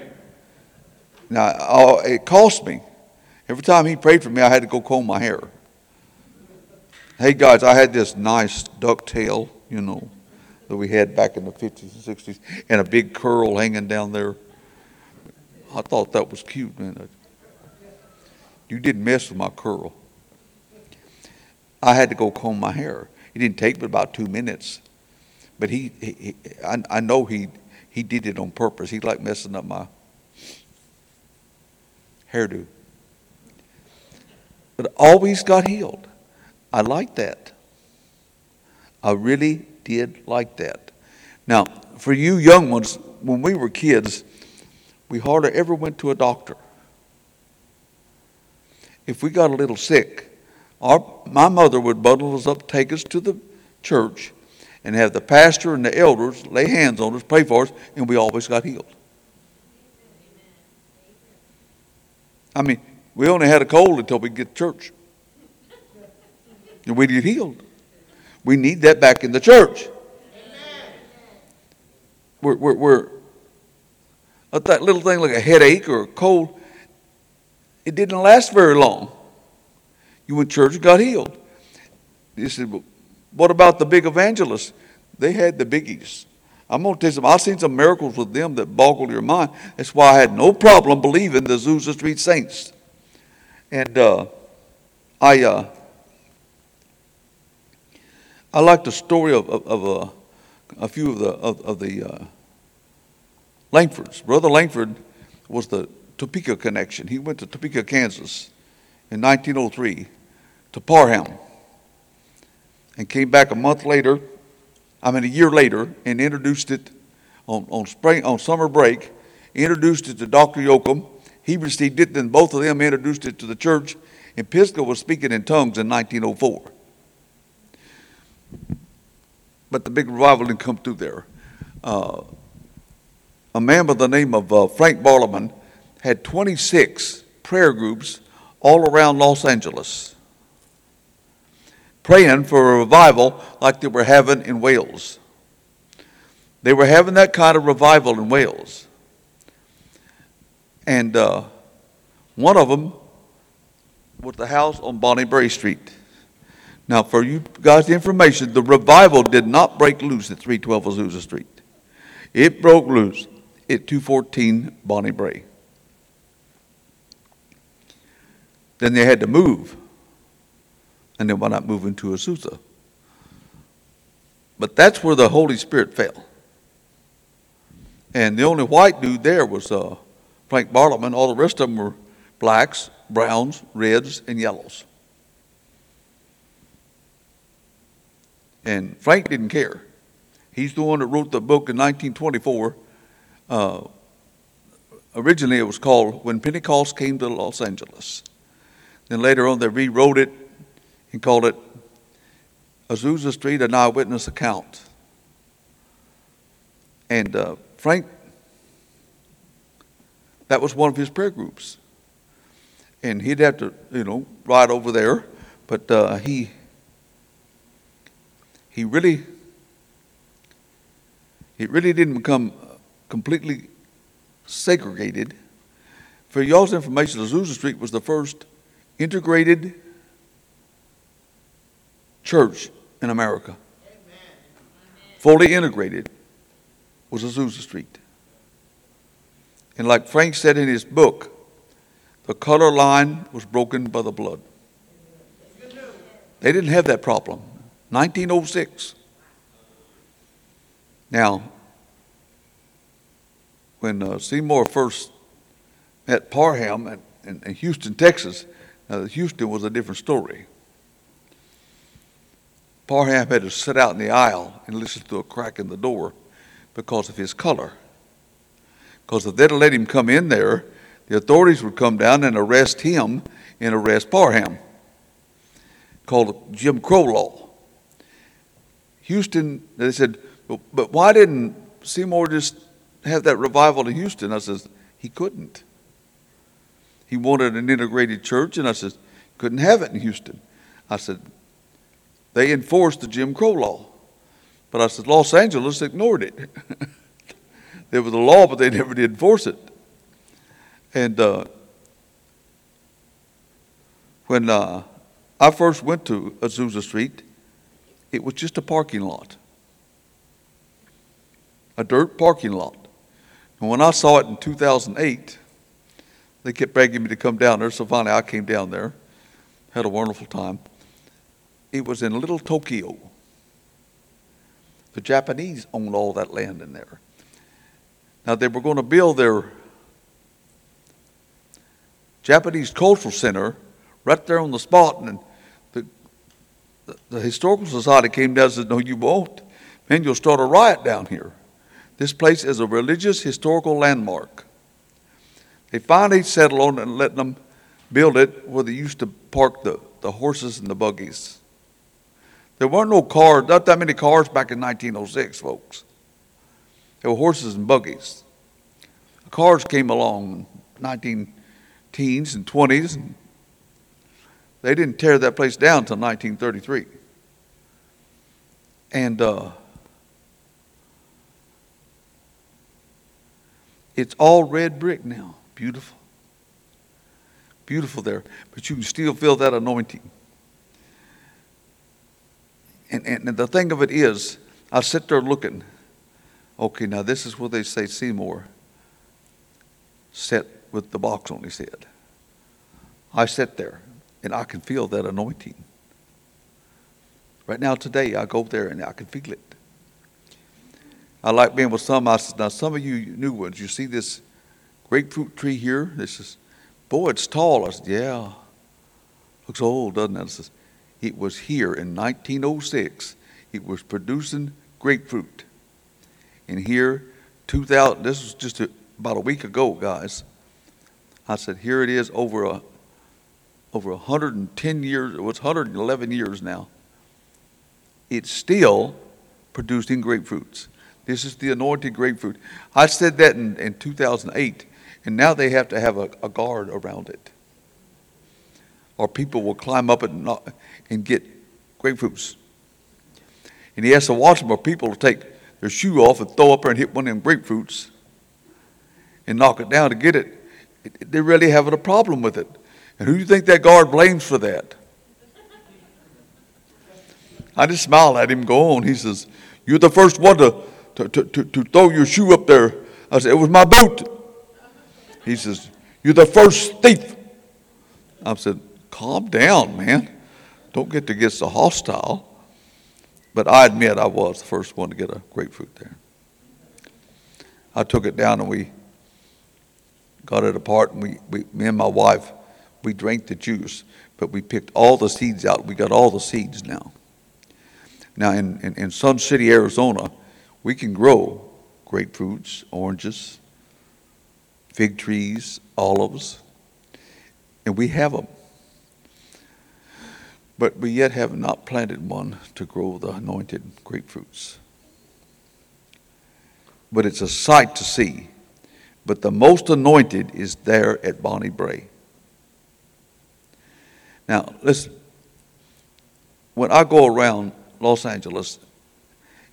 Now it cost me. Every time he prayed for me, I had to go comb my hair. Hey guys, I had this nice ducktail, you know, that we had back in the 50s and 60s, and a big curl hanging down there. I thought that was cute, man. You didn't mess with my curl. I had to go comb my hair. It didn't take but about two minutes. But he, he, I, I know he, he did it on purpose. He liked messing up my hairdo. But always got healed. I like that. I really did like that. Now, for you young ones, when we were kids, we hardly ever went to a doctor. If we got a little sick, our, my mother would bundle us up, take us to the church, and have the pastor and the elders lay hands on us, pray for us, and we always got healed. I mean, we only had a cold until we get to church. And we get healed. We need that back in the church. We're, we're, we're that little thing like a headache or a cold, it didn't last very long. You went to church and got healed. You said, well, what about the big evangelists? They had the biggies. I'm going to tell you something. I've seen some miracles with them that boggle your mind. That's why I had no problem believing the Azusa Street Saints. And uh, I, uh, I like the story of, of, of uh, a few of the, of, of the uh, Langfords. Brother Langford was the Topeka connection. He went to Topeka, Kansas in 1903 to Parham and came back a month later, I mean a year later, and introduced it on, on spring on summer break, introduced it to Dr. Yoakum. He received it, then both of them introduced it to the church, and Pisgah was speaking in tongues in 1904. But the big revival didn't come through there. Uh, a man by the name of uh, Frank Bartleman had 26 prayer groups all around Los Angeles praying for a revival like they were having in Wales. They were having that kind of revival in Wales. And uh, one of them was the house on Bonnie Brae Street. Now, for you guys' information, the revival did not break loose at 312 Azusa Street. It broke loose at 214 Bonnie Brae. Then they had to move, and they were not moving to Azusa. But that's where the Holy Spirit fell. And the only white dude there was uh, Frank Bartleman. All the rest of them were blacks, browns, reds, and yellows. And Frank didn't care. He's the one that wrote the book in 1924. Uh, originally, it was called When Pentecost Came to Los Angeles. Then later on, they rewrote it and called it Azusa Street, an eyewitness account. And uh, Frank, that was one of his prayer groups. And he'd have to, you know, ride over there, but uh, he he really he really didn't become completely segregated. For y'all's information, Azusa Street was the first integrated church in America. Fully integrated was Azusa Street. And like Frank said in his book, the color line was broken by the blood. They didn't have that problem. 1906. Now, when uh, Seymour first met Parham in, in, in Houston, Texas, uh, Houston was a different story. Parham had to sit out in the aisle and listen to a crack in the door because of his color. Because if they'd let him come in there, the authorities would come down and arrest him and arrest Parham. called Jim Crow law. Houston, they said, "But- but why didn't Seymour just have that revival in Houston? I says, he couldn't. He wanted an integrated church, and I said, couldn't have it in Houston. I said, they enforced the Jim Crow law. But I said, Los Angeles ignored it. [laughs] there was a law, but they never did enforce it. And uh, when uh, I first went to Azusa Street, it was just a parking lot, a dirt parking lot. And when I saw it in 2008, they kept begging me to come down there, so finally I came down there, had a wonderful time. It was in Little Tokyo. The Japanese owned all that land in there. Now they were going to build their Japanese Cultural Center right there on the spot, and the, the, the Historical Society came down and said, No, you won't. Man, you'll start a riot down here. This place is a religious historical landmark. They finally settled on it and let them build it where they used to park the, the horses and the buggies. There weren't no cars, not that many cars back in 1906, folks. There were horses and buggies. Cars came along in 19 teens and 20s, and they didn't tear that place down until 1933. And uh, it's all red brick now. Beautiful. Beautiful there. But you can still feel that anointing. And, and the thing of it is, I sit there looking. Okay, now this is where they say Seymour sat with the box on his head. I sit there and I can feel that anointing. Right now, today, I go there and I can feel it. I like being with some. I said, now some of you new ones, you see this grapefruit tree here? This is, boy, it's tall. I said, yeah. Looks old, doesn't it? I said, it was here in 1906. It was producing grapefruit. And here, 2000, this was just a, about a week ago, guys. I said, here it is over a, over 110 years, it was 111 years now. It's still producing grapefruits. This is the anointed grapefruit. I said that in, in 2008, and now they have to have a, a guard around it. Or people will climb up and, not, and get grapefruits. And he has to watch them, or people will take their shoe off and throw up there and hit one of them grapefruits and knock it down to get it. they're really having a problem with it. And who do you think that guard blames for that? I just smiled at him, go on. He says, You're the first one to, to, to, to throw your shoe up there. I said, It was my boot. He says, You're the first thief. I said, Calm down, man. Don't get to get so hostile. But I admit I was the first one to get a grapefruit there. I took it down and we got it apart, and we, we me and my wife, we drank the juice, but we picked all the seeds out. We got all the seeds now. Now, in, in, in Sun City, Arizona, we can grow grapefruits, oranges, fig trees, olives, and we have them. But we yet have not planted one to grow the anointed grapefruits. But it's a sight to see. But the most anointed is there at Bonnie Brae. Now, listen. When I go around Los Angeles,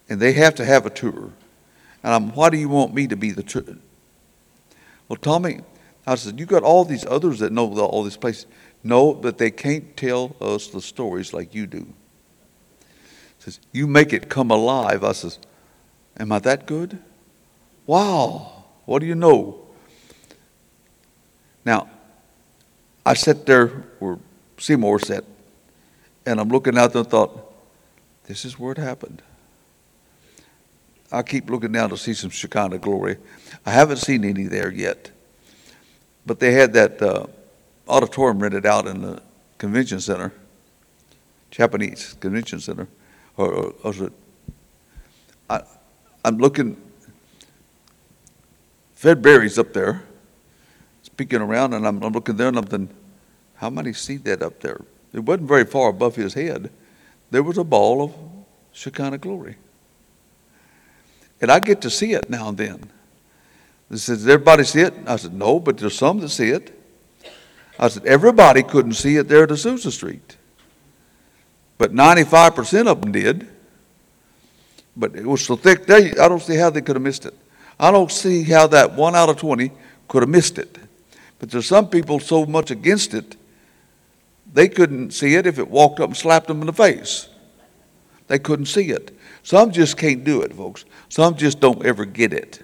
and they have to have a tour, and I'm, why do you want me to be the tour? Well, Tommy, I said, you got all these others that know all these places. No, but they can't tell us the stories like you do. Says, you make it come alive. I says, am I that good? Wow, what do you know? Now, I sat there where Seymour sat, and I'm looking out there and thought, this is where it happened. I keep looking down to see some Shekinah glory. I haven't seen any there yet. But they had that uh, auditorium rented out in the convention center, Japanese convention center, or, or, or? I, I'm looking. Fred Berry's up there, speaking around, and I'm, I'm looking there, and I'm thinking, how many see that up there? it wasn't very far above his head, there was a ball of Shekinah glory. And I get to see it now and then. Said, Does everybody see it? I said, No, but there's some that see it. I said, Everybody couldn't see it there at Azusa Street. But 95% of them did. But it was so thick there, I don't see how they could have missed it. I don't see how that one out of 20 could have missed it. But there's some people so much against it, they couldn't see it if it walked up and slapped them in the face. They couldn't see it. Some just can't do it, folks. Some just don't ever get it.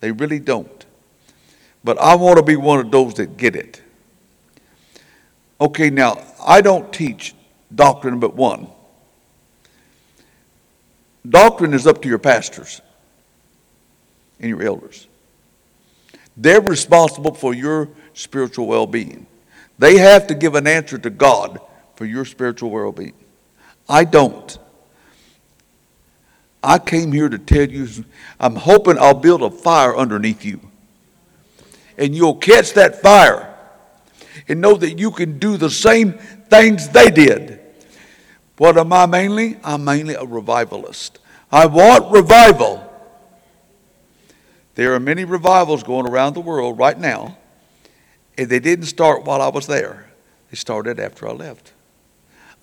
They really don't. But I want to be one of those that get it. Okay, now, I don't teach doctrine but one. Doctrine is up to your pastors and your elders. They're responsible for your spiritual well being. They have to give an answer to God for your spiritual well being. I don't. I came here to tell you, I'm hoping I'll build a fire underneath you. And you'll catch that fire and know that you can do the same things they did. What am I mainly? I'm mainly a revivalist. I want revival. There are many revivals going around the world right now, and they didn't start while I was there. They started after I left.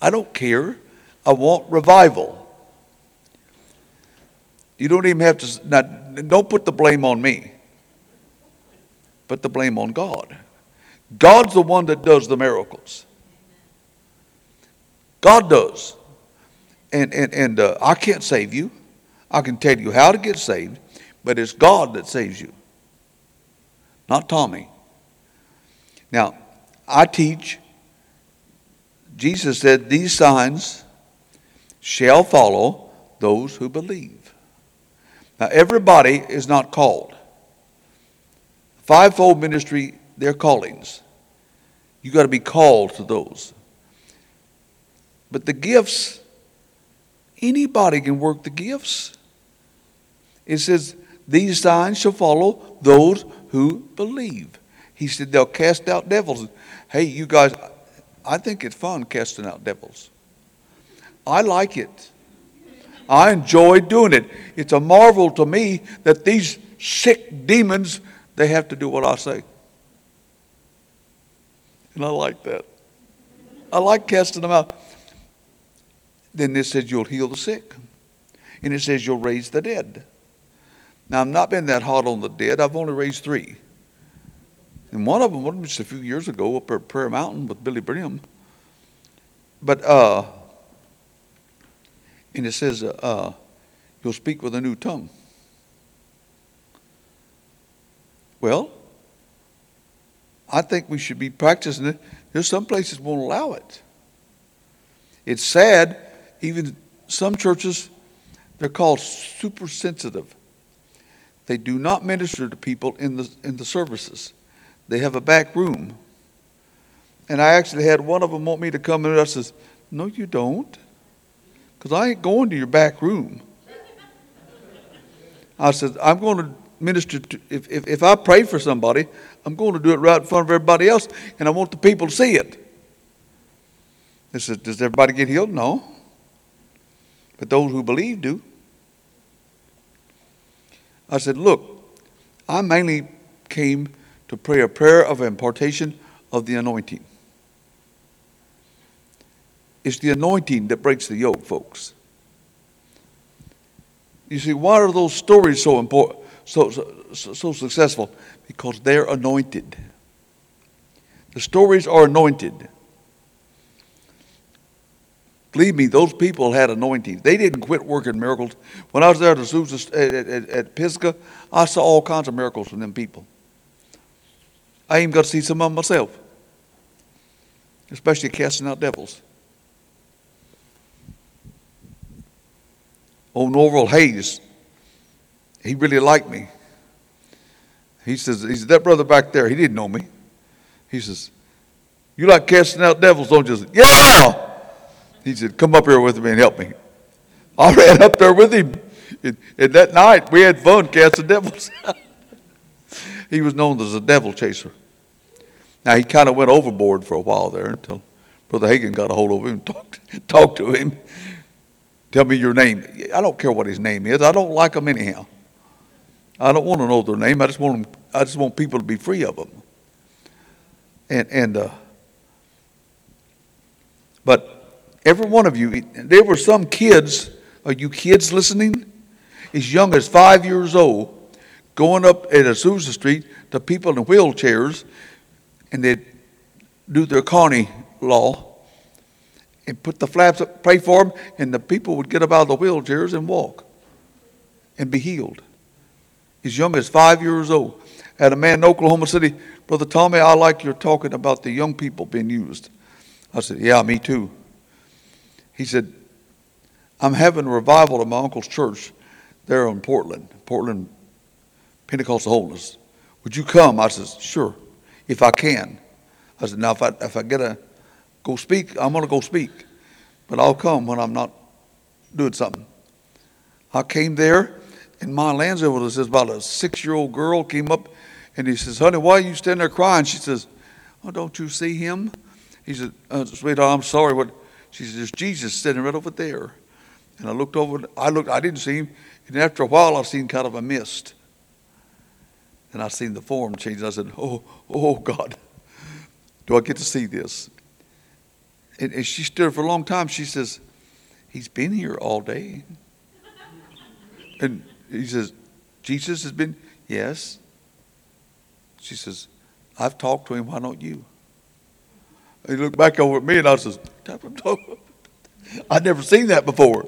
I don't care. I want revival. You don't even have to, now, don't put the blame on me. Put the blame on God. God's the one that does the miracles. God does. And, and, and uh, I can't save you. I can tell you how to get saved, but it's God that saves you, not Tommy. Now, I teach, Jesus said, These signs shall follow those who believe. Now, everybody is not called. Fivefold ministry, their callings. You got to be called to those. But the gifts, anybody can work the gifts. It says, These signs shall follow those who believe. He said, They'll cast out devils. Hey, you guys, I think it's fun casting out devils. I like it. I enjoy doing it. It's a marvel to me that these sick demons, they have to do what I say. And I like that. I like casting them out. Then it says you'll heal the sick. And it says you'll raise the dead. Now, I've not been that hot on the dead. I've only raised three. And one of them was just a few years ago up at Prayer Mountain with Billye Brim. But, uh, and it says, uh, uh, you'll speak with a new tongue. Well, I think we should be practicing it. There's some places won't allow it. It's sad even some churches, they're called super sensitive. They do not minister to people in the, in the services. They have a back room. And I actually had one of them want me to come in, and I says, No, you don't. Because I ain't going to your back room. I said, I'm going to minister to, if, if, if I pray for somebody, I'm going to do it right in front of everybody else, and I want the people to see it. They said, Does everybody get healed? No but those who believe do. I said, Look, I mainly came to pray a prayer of impartation of the anointing. It's the anointing that breaks the yoke, folks. You see, why are those stories so important, so, so, so successful? Because they're anointed. The stories are anointed. Believe me, those people had anointing. They didn't quit working miracles. When I was there at, Azusa, at, at, at Pisgah, I saw all kinds of miracles from them people. I even got to see some of them myself, especially casting out devils. Old Norvel Hayes, he really liked me. He says, he said, that brother back there, he didn't know me. He says, you like casting out devils, don't you? Yeah! He said, Come up here with me and help me. I [laughs] ran up there with him. And, that night we had fun casting devils. [laughs] he was known as a devil chaser. Now he kind of went overboard for a while there until Brother Hagin got a hold of him and [laughs] talked, talked to him. Tell me your name. I don't care what his name is. I don't like him anyhow. I don't want to know their name. I just want them, I just want people to be free of them. And and uh, but every one of you, there were some kids. Are you kids listening? As young as five years old, going up at Azusa Street to people in wheelchairs, and they'd do their carny law and put the flaps up, pray for them, and the people would get up out of the wheelchairs and walk and be healed. As young as five years old. Had a man in Oklahoma City, Brother Tommy, I like your talking about the young people being used. I said, Yeah, me too. He said, I'm having a revival at my uncle's church there in Portland, Portland Pentecostal Holiness. Would you come? I said, Sure, if I can. I said, Now, if I, if I get a go speak, I'm going to go speak, but I'll come when I'm not doing something. I came there, and my Lanza was about a six year old girl came up, and he says, Honey, why are you standing there crying? She says, Oh, don't you see him? He said, uh, Sweetheart, I'm sorry. What? She says, There's Jesus sitting right over there. And I looked over, I looked, I didn't see him. And after a while, I seen kind of a mist. And I seen the form change. I said, Oh, oh God, do I get to see this? And, and she stood for a long time. She says, He's been here all day. And he says, Jesus has been, yes. She says, I've talked to him. Why don't you? He looked back over at me and I says, [laughs] I'd never seen that before.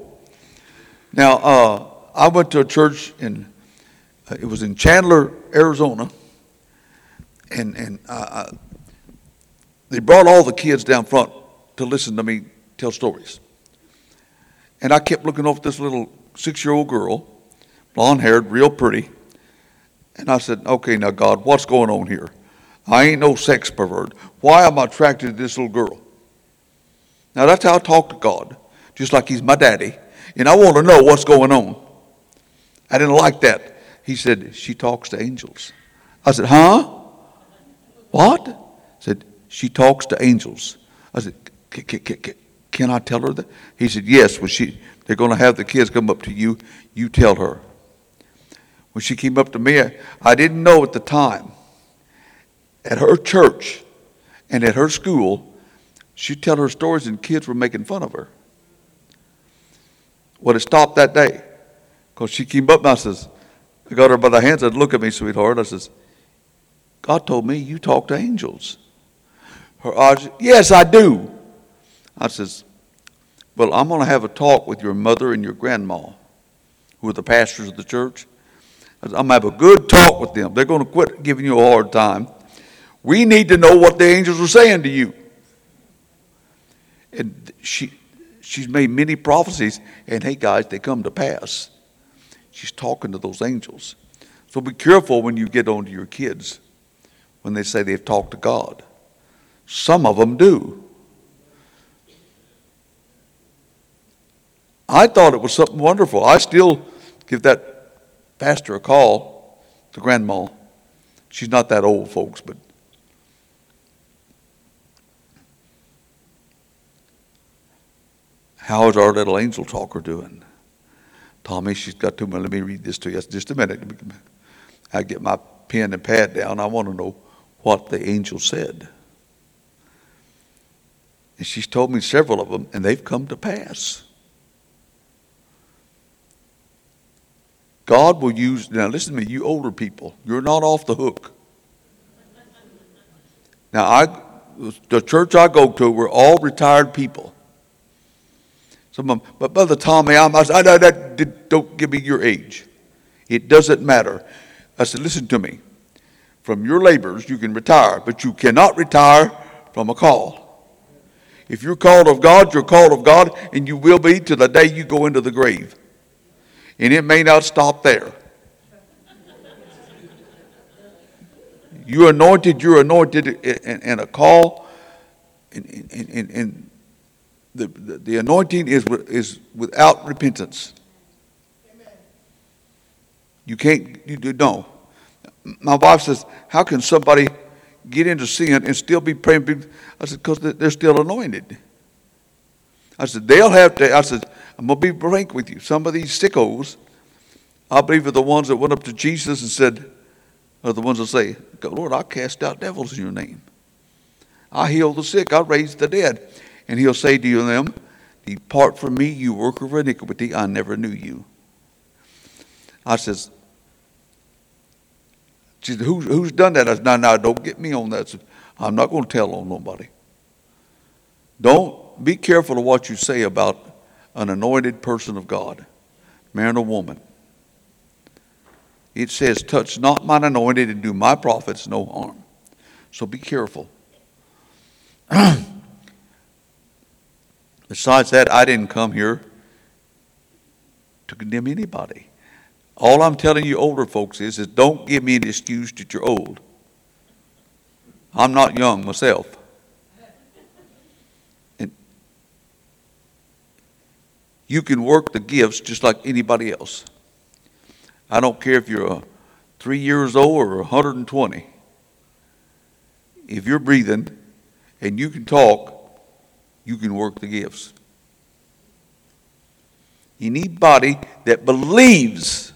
Now, uh, I went to a church in, uh, it was in Chandler, Arizona, and, and they brought all the kids down front to listen to me tell stories. And I kept looking over at this little six year old girl, blonde haired, real pretty. And I said, Okay, now, God, what's going on here? I ain't no sex pervert. Why am I attracted to this little girl? Now, that's how I talk to God, just like He's my daddy. And I want to know what's going on. I didn't like that. He said, She talks to angels. I said, Huh? What? I said, She talks to angels. I said, Can I tell her that? He said, Yes. When she, they're going to have the kids come up to you, you tell her. When she came up to me, I, didn't know at the time. At her church and at her school, she'd tell her stories and kids were making fun of her. Well, it stopped that day because she came up and I says, I got her by the hands and said, look at me, sweetheart. I says, God told me you talk to angels. Her eyes, yes, I do. I says, well, I'm going to have a talk with your mother and your grandma, who are the pastors of the church. I'm going to have a good talk with them. They're going to quit giving you a hard time. We need to know what the angels are saying to you. And she, she's made many prophecies, and hey, guys, they come to pass. She's talking to those angels. So be careful when you get on to your kids when they say they've talked to God. Some of them do. I thought it was something wonderful. I still give that pastor a call, to grandma. She's not that old, folks, but how is our little angel talker doing? Tommy, she's got to. Let me read this to you. Just a minute. I get my pen and pad down. I want to know what the angel said. And she's told me several of them, and they've come to pass. God will use, now listen to me, you older people, you're not off the hook. Now, I, the church I go to, we're all retired people. Some of them, but Brother Tommy, I'm, I, I, I, don't give me your age. It doesn't matter. I said, listen to me. From your labors, you can retire, but you cannot retire from a call. If you're called of God, you're called of God, and you will be to the day you go into the grave. And it may not stop there. You're anointed, you're anointed in, a call, and, the, the, the, anointing is, is without repentance. You can't, you do, no. My wife says, How can somebody get into sin and still be praying? I said, because they're still anointed. I said, they'll have to, I said, I'm going to be frank with you. Some of these sickos, I believe are the ones that went up to Jesus and said, are the ones that say, Lord, I cast out devils in your name. I heal the sick. I raise the dead. And he'll say to you them, Depart from me, you worker of iniquity. I never knew you. I says, Who's, who's done that? I said, No, no, don't get me on that. Said, I'm not going to tell on nobody. Don't be careful of what you say about an anointed person of God, man or woman. It says, Touch not mine anointed and do my prophets no harm. So be careful. [clears throat] Besides that, I didn't come here to condemn anybody. All I'm telling you older folks is, is don't give me an excuse that you're old. I'm not young myself. You can work the gifts just like anybody else. I don't care if you're three years old or 120. If you're breathing and you can talk, you can work the gifts. Anybody that believes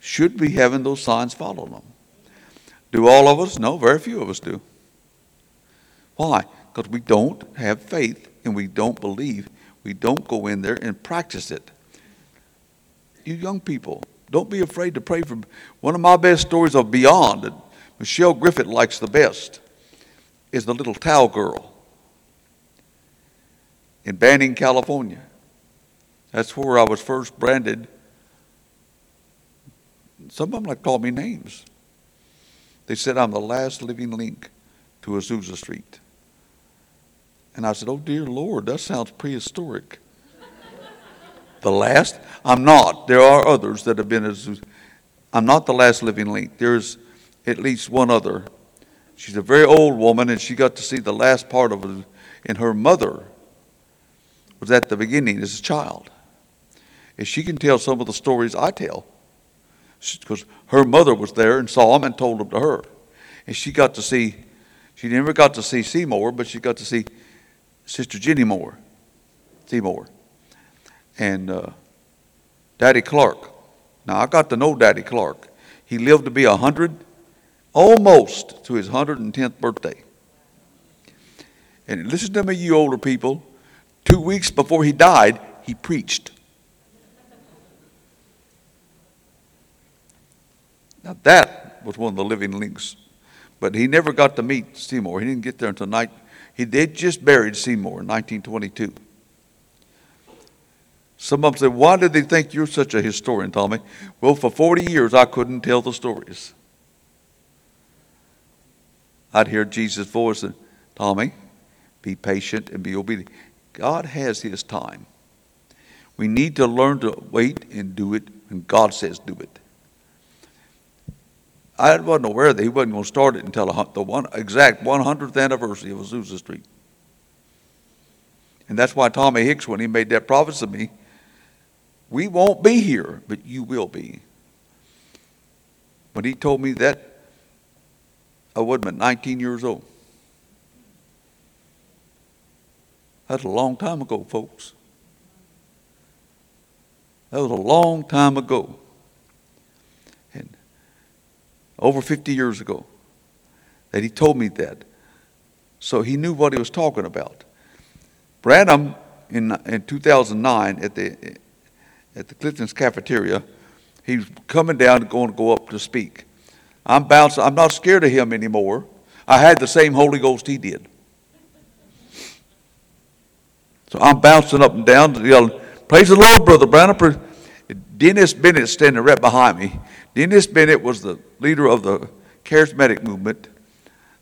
should be having those signs follow them. Do all of us? No, very few of us do. Why? Because we don't have faith and we don't believe. We don't go in there and practice it you young people, don't be afraid to pray for. One of my best stories of Beyond that Michelle Griffith likes the best is the little towel girl in Banning, California. That's where I was first branded. Some of them like called me names. They said I'm the last living link to Azusa Street. And I said, Oh dear Lord, that sounds prehistoric [laughs] the last. I'm not. There are others that have been as. I'm not the last living link. There's at least one other. She's a very old woman, and she got to see the last part of it. And her mother was at the beginning as a child. And she can tell some of the stories I tell. Because her mother was there and saw them and told them to her. And she got to see, she never got to see Seymour, but she got to see Sister Jenny Moore. Seymour and uh, Daddy Clark. Now, I got to know Daddy Clark. He lived to be 100, almost to his 110th birthday. And listen to me, you older people. Two weeks before he died, he preached. Now, that was one of the living links. But he never got to meet Seymour. He didn't get there until night. He did just buried Seymour in 1922. Some of them say, Why did they think you're such a historian, Tommy? Well, for 40 years, I couldn't tell the stories. I'd hear Jesus' voice and, Tommy, be patient and be obedient. God has His time. We need to learn to wait and do it when God says do it. I wasn't aware that He wasn't going to start it until the one, exact 100th anniversary of Azusa Street. And that's why Tommy Hicks, when he made that promise to me, we won't be here, but you will be. When he told me that, I been 19 years old. That's a long time ago, folks. That was a long time ago. Over 50 years ago that he told me that. So he knew what he was talking about. Branham in, in 2009 at the at the Clifton's cafeteria. He's coming down and going to go up to speak. I'm bouncing. I'm not scared of him anymore. I had the same Holy Ghost he did. So I'm bouncing up and down, yelling, Praise the Lord, Brother Brown. Dennis Bennett standing right behind me. Dennis Bennett was the leader of the charismatic movement.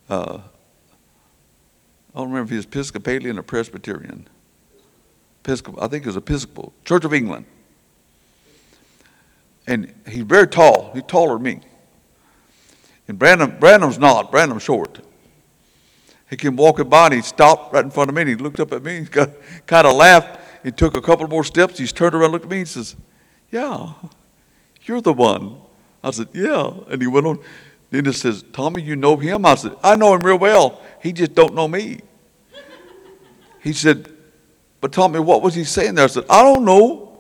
Uh, I don't remember if he was Episcopalian or Presbyterian. Episcopal, I think he was Episcopal, Church of England. And he's very tall. He's taller than me. And Branham, Branham's not. Branham's short. He came walking by and he stopped right in front of me and he looked up at me [laughs] and kind of laughed. He took a couple more steps. He's turned around and looked at me and says, Yeah, you're the one. I said, Yeah. And he went on. Linda says, Tommy, you know him? I said, I know him real well. He just don't know me. He said, but Tommy, what was he saying there? I said, I don't know.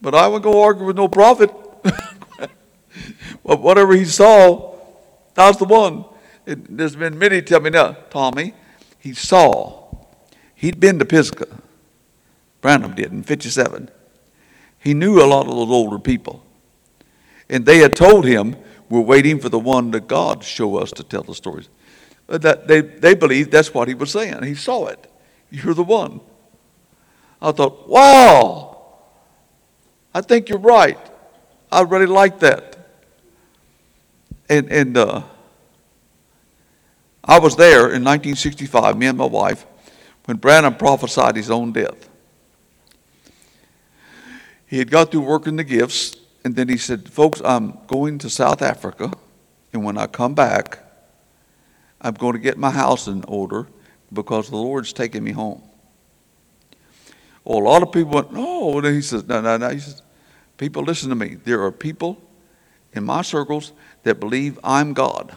But I would go argue with no prophet. [laughs] but whatever he saw, that's the one. It, there's been many tell me now, Tommy, he saw. He'd been to Pisgah. Branham did in 57. He knew a lot of those older people. And they had told him, we're waiting for the one that God show us to tell the stories. That they, they believed that's what he was saying. He saw it. You're the one. I thought, wow, I think you're right. I really like that. And, and uh, I was there in 1965, me and my wife, when Branham prophesied his own death. He had got through working the gifts, and then he said, Folks, I'm going to South Africa, and when I come back, I'm going to get my house in order because the Lord's taking me home. Well, a lot of people went, No. And he says, No, no, no. He says, People, listen to me. There are people in my circles that believe I'm God.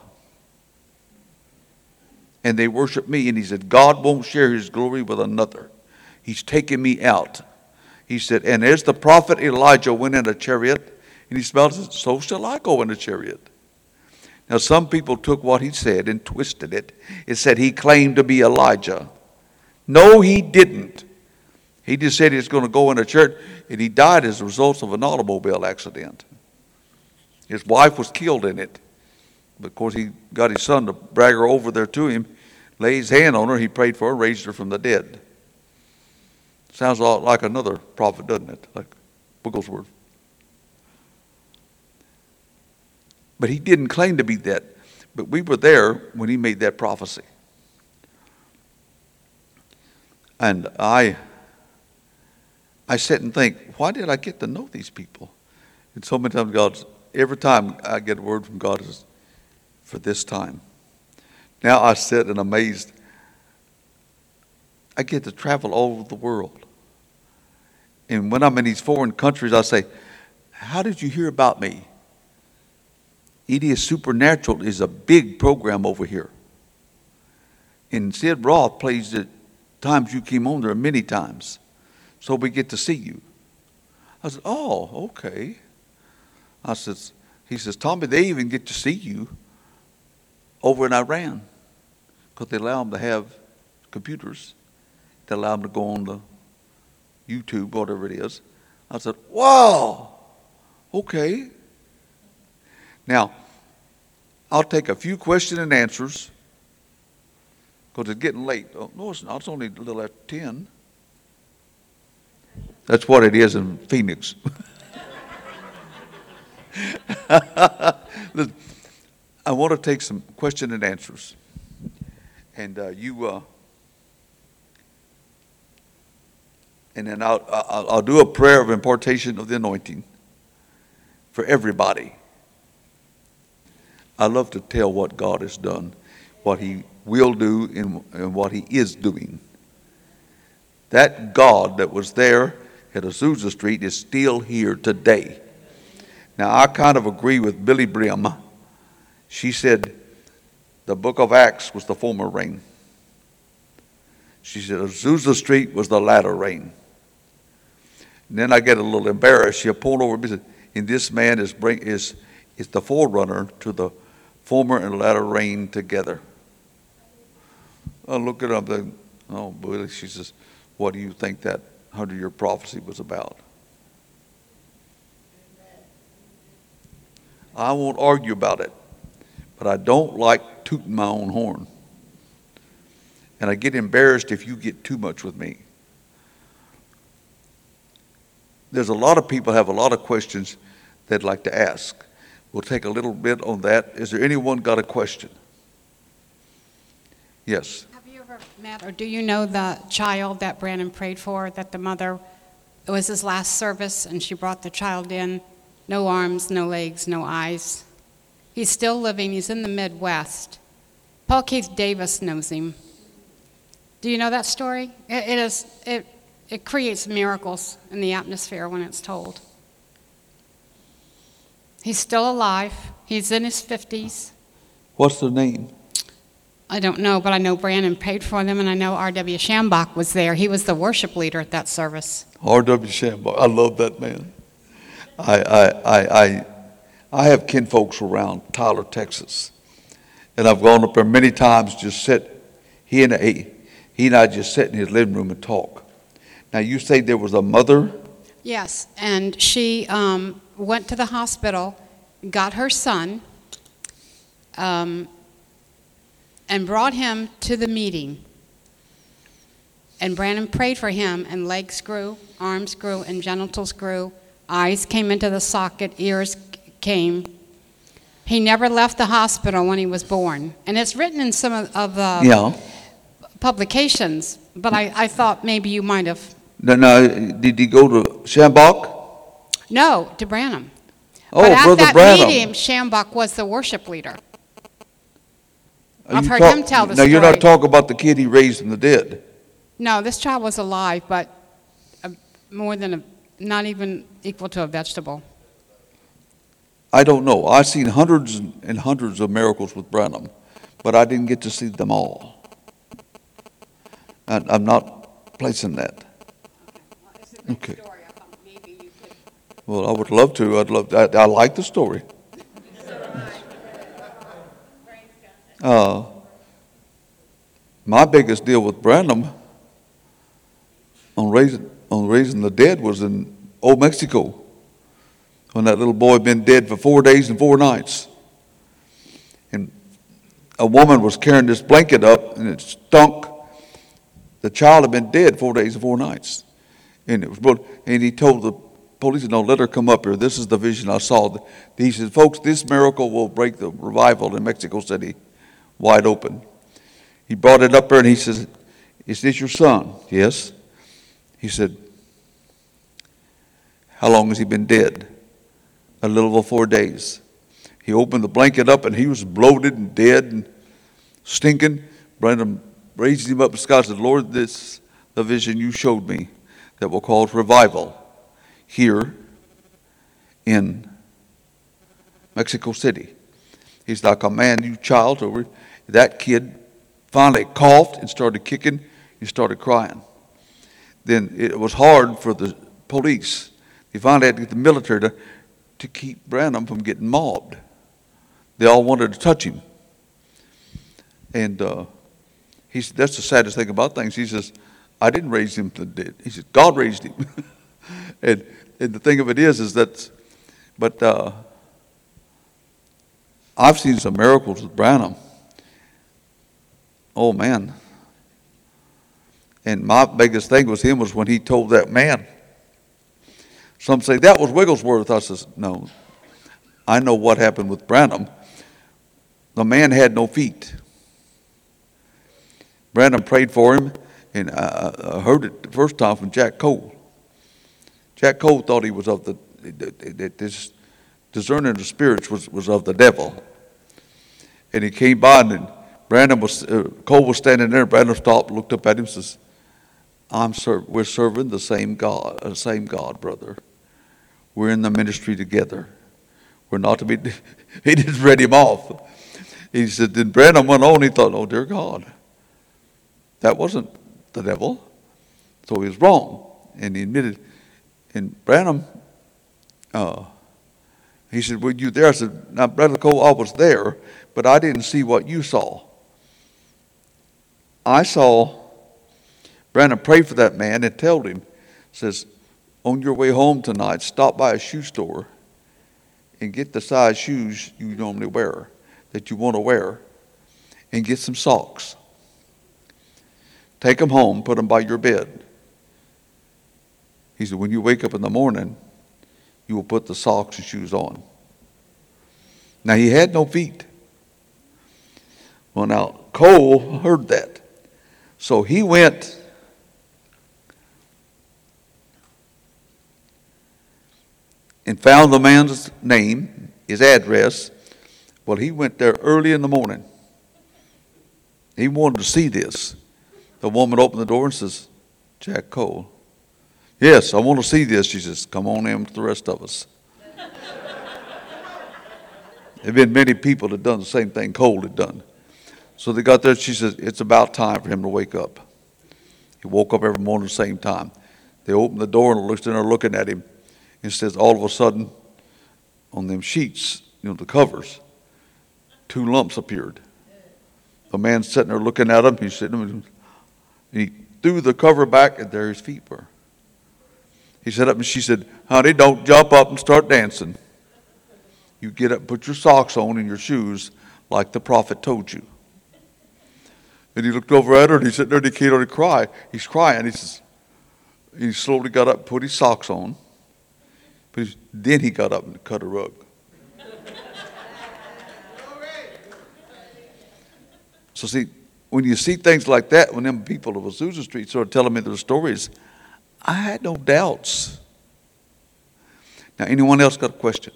And they worship me. And he said, God won't share his glory with another. He's taking me out. He said, And as the prophet Elijah went in a chariot, and he smelled it, so shall I go in a chariot. Now, some people took what he said and twisted it. It said he claimed to be Elijah. No, he didn't. He just said he was going to go in a church, and he died as a result of an automobile accident. His wife was killed in it. But of course, he got his son to brag her over there to him, lay his hand on her, he prayed for her, raised her from the dead. Sounds a lot like another prophet, doesn't it? Like Wigglesworth. But he didn't claim to be that. But we were there when he made that prophecy. And I I sit and think, why did I get to know these people? And so many times God's every time I get a word from God is for this time. Now I sit and amazed. I get to travel all over the world. And when I'm in these foreign countries, I say, How did you hear about me? It's Supernatural is a big program over here. And Sid Roth plays the times you came on there many times. So we get to see you. I said, Oh, okay. I says, he says, Tommy, they even get to see you over in Iran because they allow them to have computers. They allow them to go on the YouTube, whatever it is. I said, Wow, okay. Now, I'll take a few question and answers because it's getting late. Oh, no, it's not. It's only a little after 10. That's what it is in Phoenix. [laughs] I want to take some question and answers. And uh, you, uh, and then I'll, I'll, I'll do a prayer of impartation of the anointing for everybody. I love to tell what God has done, what He will do, and, and what He is doing. That God that was there at Azusa Street is still here today. Now, I kind of agree with Billye Brim. She said the book of Acts was the former rain. She said Azusa Street was the latter rain. And then I get a little embarrassed. She pulled over and said, and this man is, bring, is, is the forerunner to the former and latter reign together. I look at him, then, oh, boy, she says, what do you think that hundred year prophecy was about? I won't argue about it, but I don't like tooting my own horn. And I get embarrassed if you get too much with me. There's a lot of people have a lot of questions they'd like to ask. We'll take a little bit on that. Is there anyone got a question? Yes. Have you ever met or do you know the child that Branham prayed for? That the mother, it was his last service and she brought the child in. No arms, no legs, no eyes. He's still living, he's in the Midwest. Paul Keith Davis knows him. Do you know that story? it, it is, it, it creates miracles in the atmosphere when it's told. He's still alive. He's in his 50s. What's the name? I don't know, but I know Branham paid for them, and I know R.W. Schambach was there. He was the worship leader at that service. R.W. Schambach. I love that man. I, I, I, I, I have kinfolks around Tyler, Texas. And I've gone up there many times, just sit, he and, he, he and I just sit in his living room and talk. Now, you say there was a mother? Yes, and she um, went to the hospital, got her son, um, and brought him to the meeting. And Branham prayed for him, and legs grew, arms grew, and genitals grew. Eyes came into the socket, ears came. He never left the hospital when he was born. And it's written in some of, of the Yeah. publications, but I, I thought maybe you might have. No, no, did he go to Schambach? No, to Branham. Oh, but at Brother that Branham. meeting, Schambach was the worship leader. Are I've you heard talk- him tell the story. Now, you're not story. talking about the kid he raised from the dead. No, this child was alive, but uh, more than a, not even equal to a vegetable. I don't know. I've seen hundreds and hundreds of miracles with Branham, but I didn't get to see them all. I, I'm not placing that. Okay. Well, I would love to. I'd love. I, I like the story. Uh, my biggest deal with Branham on raising on raising the dead was in Old Mexico when that little boy had been dead for four days and four nights. And a woman was carrying this blanket up and it stunk. The child had been dead four days and four nights. And it was and he told the police, said, no, let her come up here. This is the vision I saw. He said, folks, this miracle will break the revival in Mexico City wide open. He brought it up there and he says, Is this your son? Yes. He said, How long has he been dead? A little over four days. He opened the blanket up and he was bloated and dead and stinking. Branham raised him up and Scott said, Lord, this is the vision you showed me that will cause revival here in Mexico City. He's like a man, you child over. That kid finally coughed and started kicking and started crying. Then it was hard for the police. They finally had to get the military to, to keep Branham from getting mobbed. They all wanted to touch him. And uh, he said, that's the saddest thing about things. He says, I didn't raise him from the dead. He said, God raised him. [laughs] and, and the thing of it is, is that, but uh, I've seen some miracles with Branham. Oh man. And my biggest thing with him was when he told that man. Some say that was Wigglesworth. I says, no. I know what happened with Branham. The man had no feet. Branham prayed for him, and I, I heard it the first time from Jack Cole. Jack Cole thought he was of the, that this discerning of spirits was, was of the devil. And he came by, and Branham was, uh, Cole was standing there. Branham stopped, looked up at him, says, I'm ser- we're serving the same God, uh, same God, brother. We're in the ministry together. We're not to be. [laughs] he just read him off. He said, then Branham went on. He thought, oh dear God, that wasn't the devil. So he was wrong, and he admitted. And Branham, uh, he said, Were you there? I said, Now, Brother Cole, I was there, but I didn't see what you saw. I saw Branham pray for that man and told him, says, On your way home tonight, stop by a shoe store and get the size shoes you normally wear, that you want to wear, and get some socks. Take them home, put them by your bed. He said, When you wake up in the morning, you will put the socks and shoes on. Now, he had no feet. Well, now, Cole heard that. So he went and found the man's name, his address. Well, he went there early in the morning. He wanted to see this. The woman opened the door and says, Jack Cole. Yes, I want to see this. She says, Come on in with the rest of us. There have been many people that done the same thing Cole had done. So they got there, she says, it's about time for him to wake up. He woke up every morning at the same time. They opened the door and looked in there looking at him. And says, all of a sudden, on them sheets, you know, the covers, two lumps appeared. The man sitting there looking at him, he's sitting there, he threw the cover back, and there his feet were. He sat up and she said, Honey, don't jump up and start dancing. You get up, put your socks on and your shoes like the prophet told you. And he looked over at her and he said, there and he can't only cry. He's crying. He says, he slowly got up, put his socks on. But he- then he got up and cut a rug. So see, when you see things like that, when them people of Azusa Street started telling me their stories, I had no doubts. Now, anyone else got a question?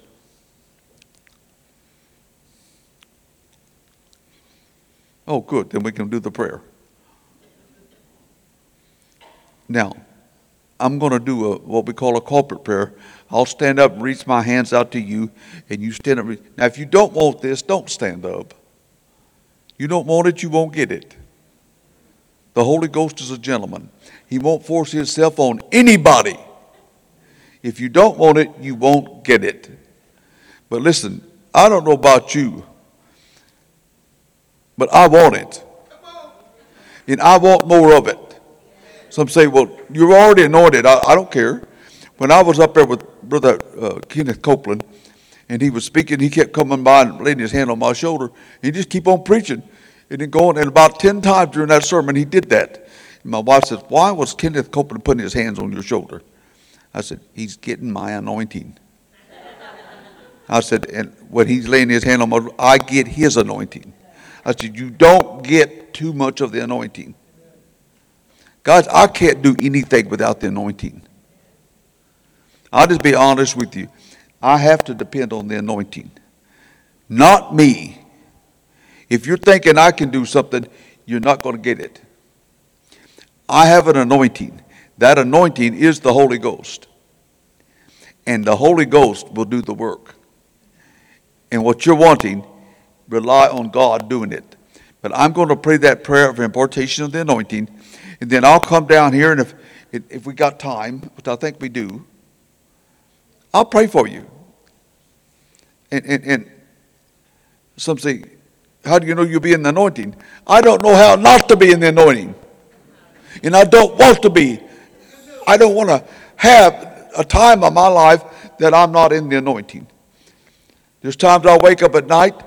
Oh, good. Then we can do the prayer. Now, I'm going to do a, what we call a corporate prayer. I'll stand up and reach my hands out to you, and you stand up. Now, if you don't want this, don't stand up. You don't want it, you won't get it. The Holy Ghost is a gentleman. He won't force himself on anybody. If you don't want it, you won't get it. But listen, I don't know about you, but I want it. And I want more of it. Some say, well, you're already anointed. I, I don't care. When I was up there with Brother uh, Kenneth Copeland, and he was speaking, he kept coming by and laying his hand on my shoulder. He just keep on preaching. And then going, and about 10 times during that sermon, he did that. My wife says, Why was Kenneth Copeland putting his hands on your shoulder? I said, He's getting my anointing. I said, and when he's laying his hand on my, I get his anointing. I said, you don't get too much of the anointing. Guys, I can't do anything without the anointing. I'll just be honest with you. I have to depend on the anointing, not me. If you're thinking I can do something, you're not going to get it. I have an anointing. That anointing is the Holy Ghost. And the Holy Ghost will do the work. And what you're wanting, rely on God doing it. But I'm going to pray that prayer of impartation of the anointing, and then I'll come down here, and if, if we got time, which I think we do, I'll pray for you. And, and, and some say, how do you know you'll be in the anointing? I don't know how not to be in the anointing. And I don't want to be. I don't want to have a time of my life that I'm not in the anointing. There's times I wake up at night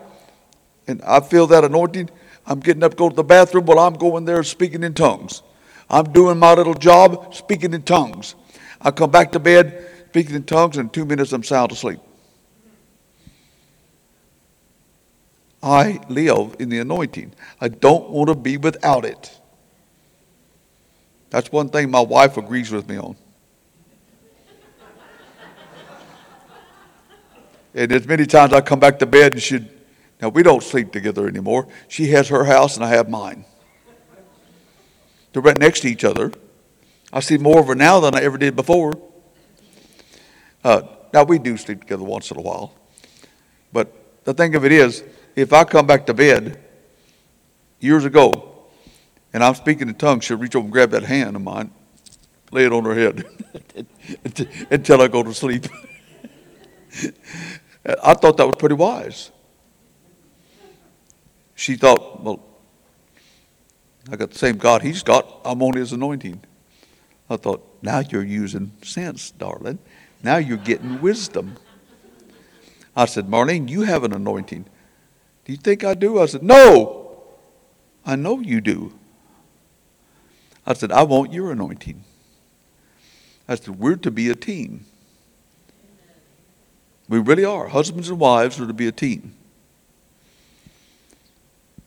and I feel that anointing. I'm getting up, to go to the bathroom. Well, I'm going there speaking in tongues. I'm doing my little job, speaking in tongues. I come back to bed, speaking in tongues, and in two minutes I'm sound asleep. I live in the anointing. I don't want to be without it. That's one thing my wife agrees with me on. And there's many times I come back to bed and she, now we don't sleep together anymore. She has her house and I have mine. They're right next to each other. I see more of her now than I ever did before. Uh, now we do sleep together once in a while. But the thing of it is, if I come back to bed years ago and I'm speaking in tongues, she'll reach over and grab that hand of mine, lay it on her head [laughs] until I go to sleep. [laughs] I thought that was pretty wise. She thought, well, I got the same God he's got. I'm on his anointing. I thought, now you're using sense, darling. Now you're getting wisdom. I said, Marlene, you have an anointing. Do you think I do? I said, No. I know you do. I said, I want your anointing. I said, We're to be a team. We really are. Husbands and wives are to be a team.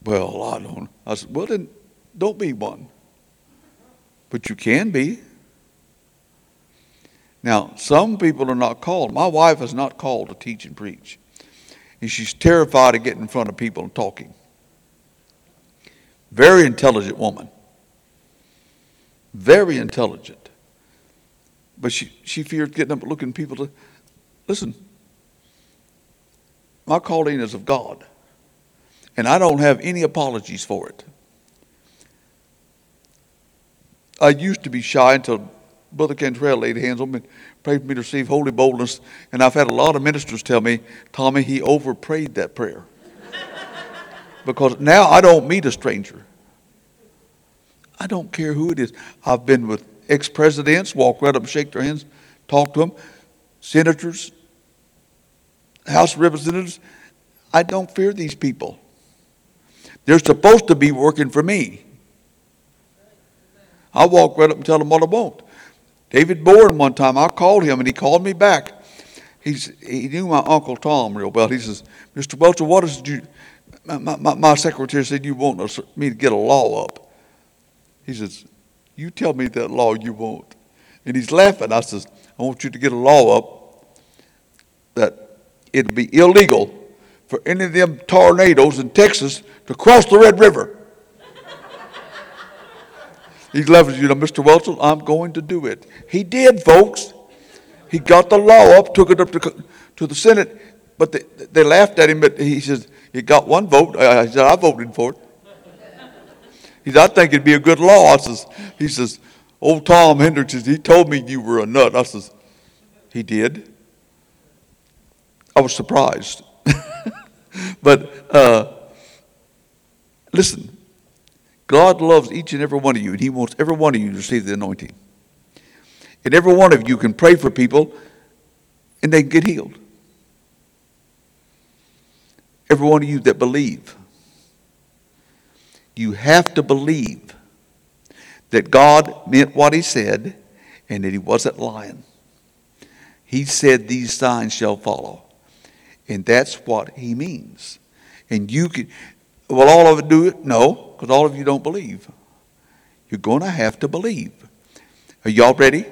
Well, I don't. I said, Well, then don't be one. But you can be. Now, some people are not called. My wife is not called to teach and preach. And she's terrified of getting in front of people and talking. Very intelligent woman. Very intelligent. But she, she fears getting up and looking people to listen. My calling is of God. And I don't have any apologies for it. I used to be shy until Brother Cantrell laid hands on me, prayed for me to receive holy boldness. And I've had a lot of ministers tell me, Tommy, he overprayed that prayer. [laughs] because now I don't meet a stranger. I don't care who it is. I've been with ex presidents, walk right up and shake their hands, talk to them, senators, House Representatives. I don't fear these people. They're supposed to be working for me. I walk right up and tell them what I want. David Boren, one time, I called him and he called me back. He's, he knew my Uncle Tom real well. He says, Mr. Welchel, what is you, my, my, my secretary said you want me to get a law up. He says, you tell me that law you want. And he's laughing. I says, I want you to get a law up that it'll be illegal for any of them tornadoes in Texas to cross the Red River. He's laughing, you know, Mr. Welchel, I'm going to do it. He did, folks. He got the law up, took it up to, to the Senate, but they, they laughed at him, but he says, he got one vote. I said, I voted for it. He said, I think it'd be a good law. I says, he says, old Tom Hendricks, he told me you were a nut. I says, he did. I was surprised. [laughs] but uh, listen, God loves each and every one of you, and He wants every one of you to receive the anointing. And every one of you can pray for people, and they can get healed. Every one of you that believe, you have to believe that God meant what He said and that He wasn't lying. He said, These signs shall follow. And that's what He means. And you can, will all of it do it? No, because all of you don't believe. You're going to have to believe. Are y'all ready?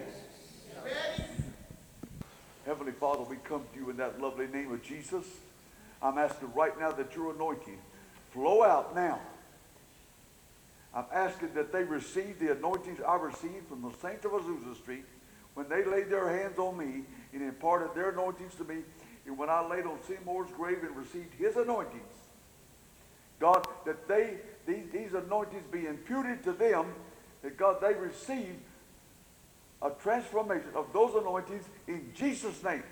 Heavenly Father, we come to you in that lovely name of Jesus. I'm asking right now that your anointing flow out now. I'm asking that they receive the anointings I received from the saints of Azusa Street when they laid their hands on me and imparted their anointings to me, and when I laid on Seymour's grave and received his anointings. God, that they these, these anointings be imputed to them, that God they receive a transformation of those anointings in Jesus' name.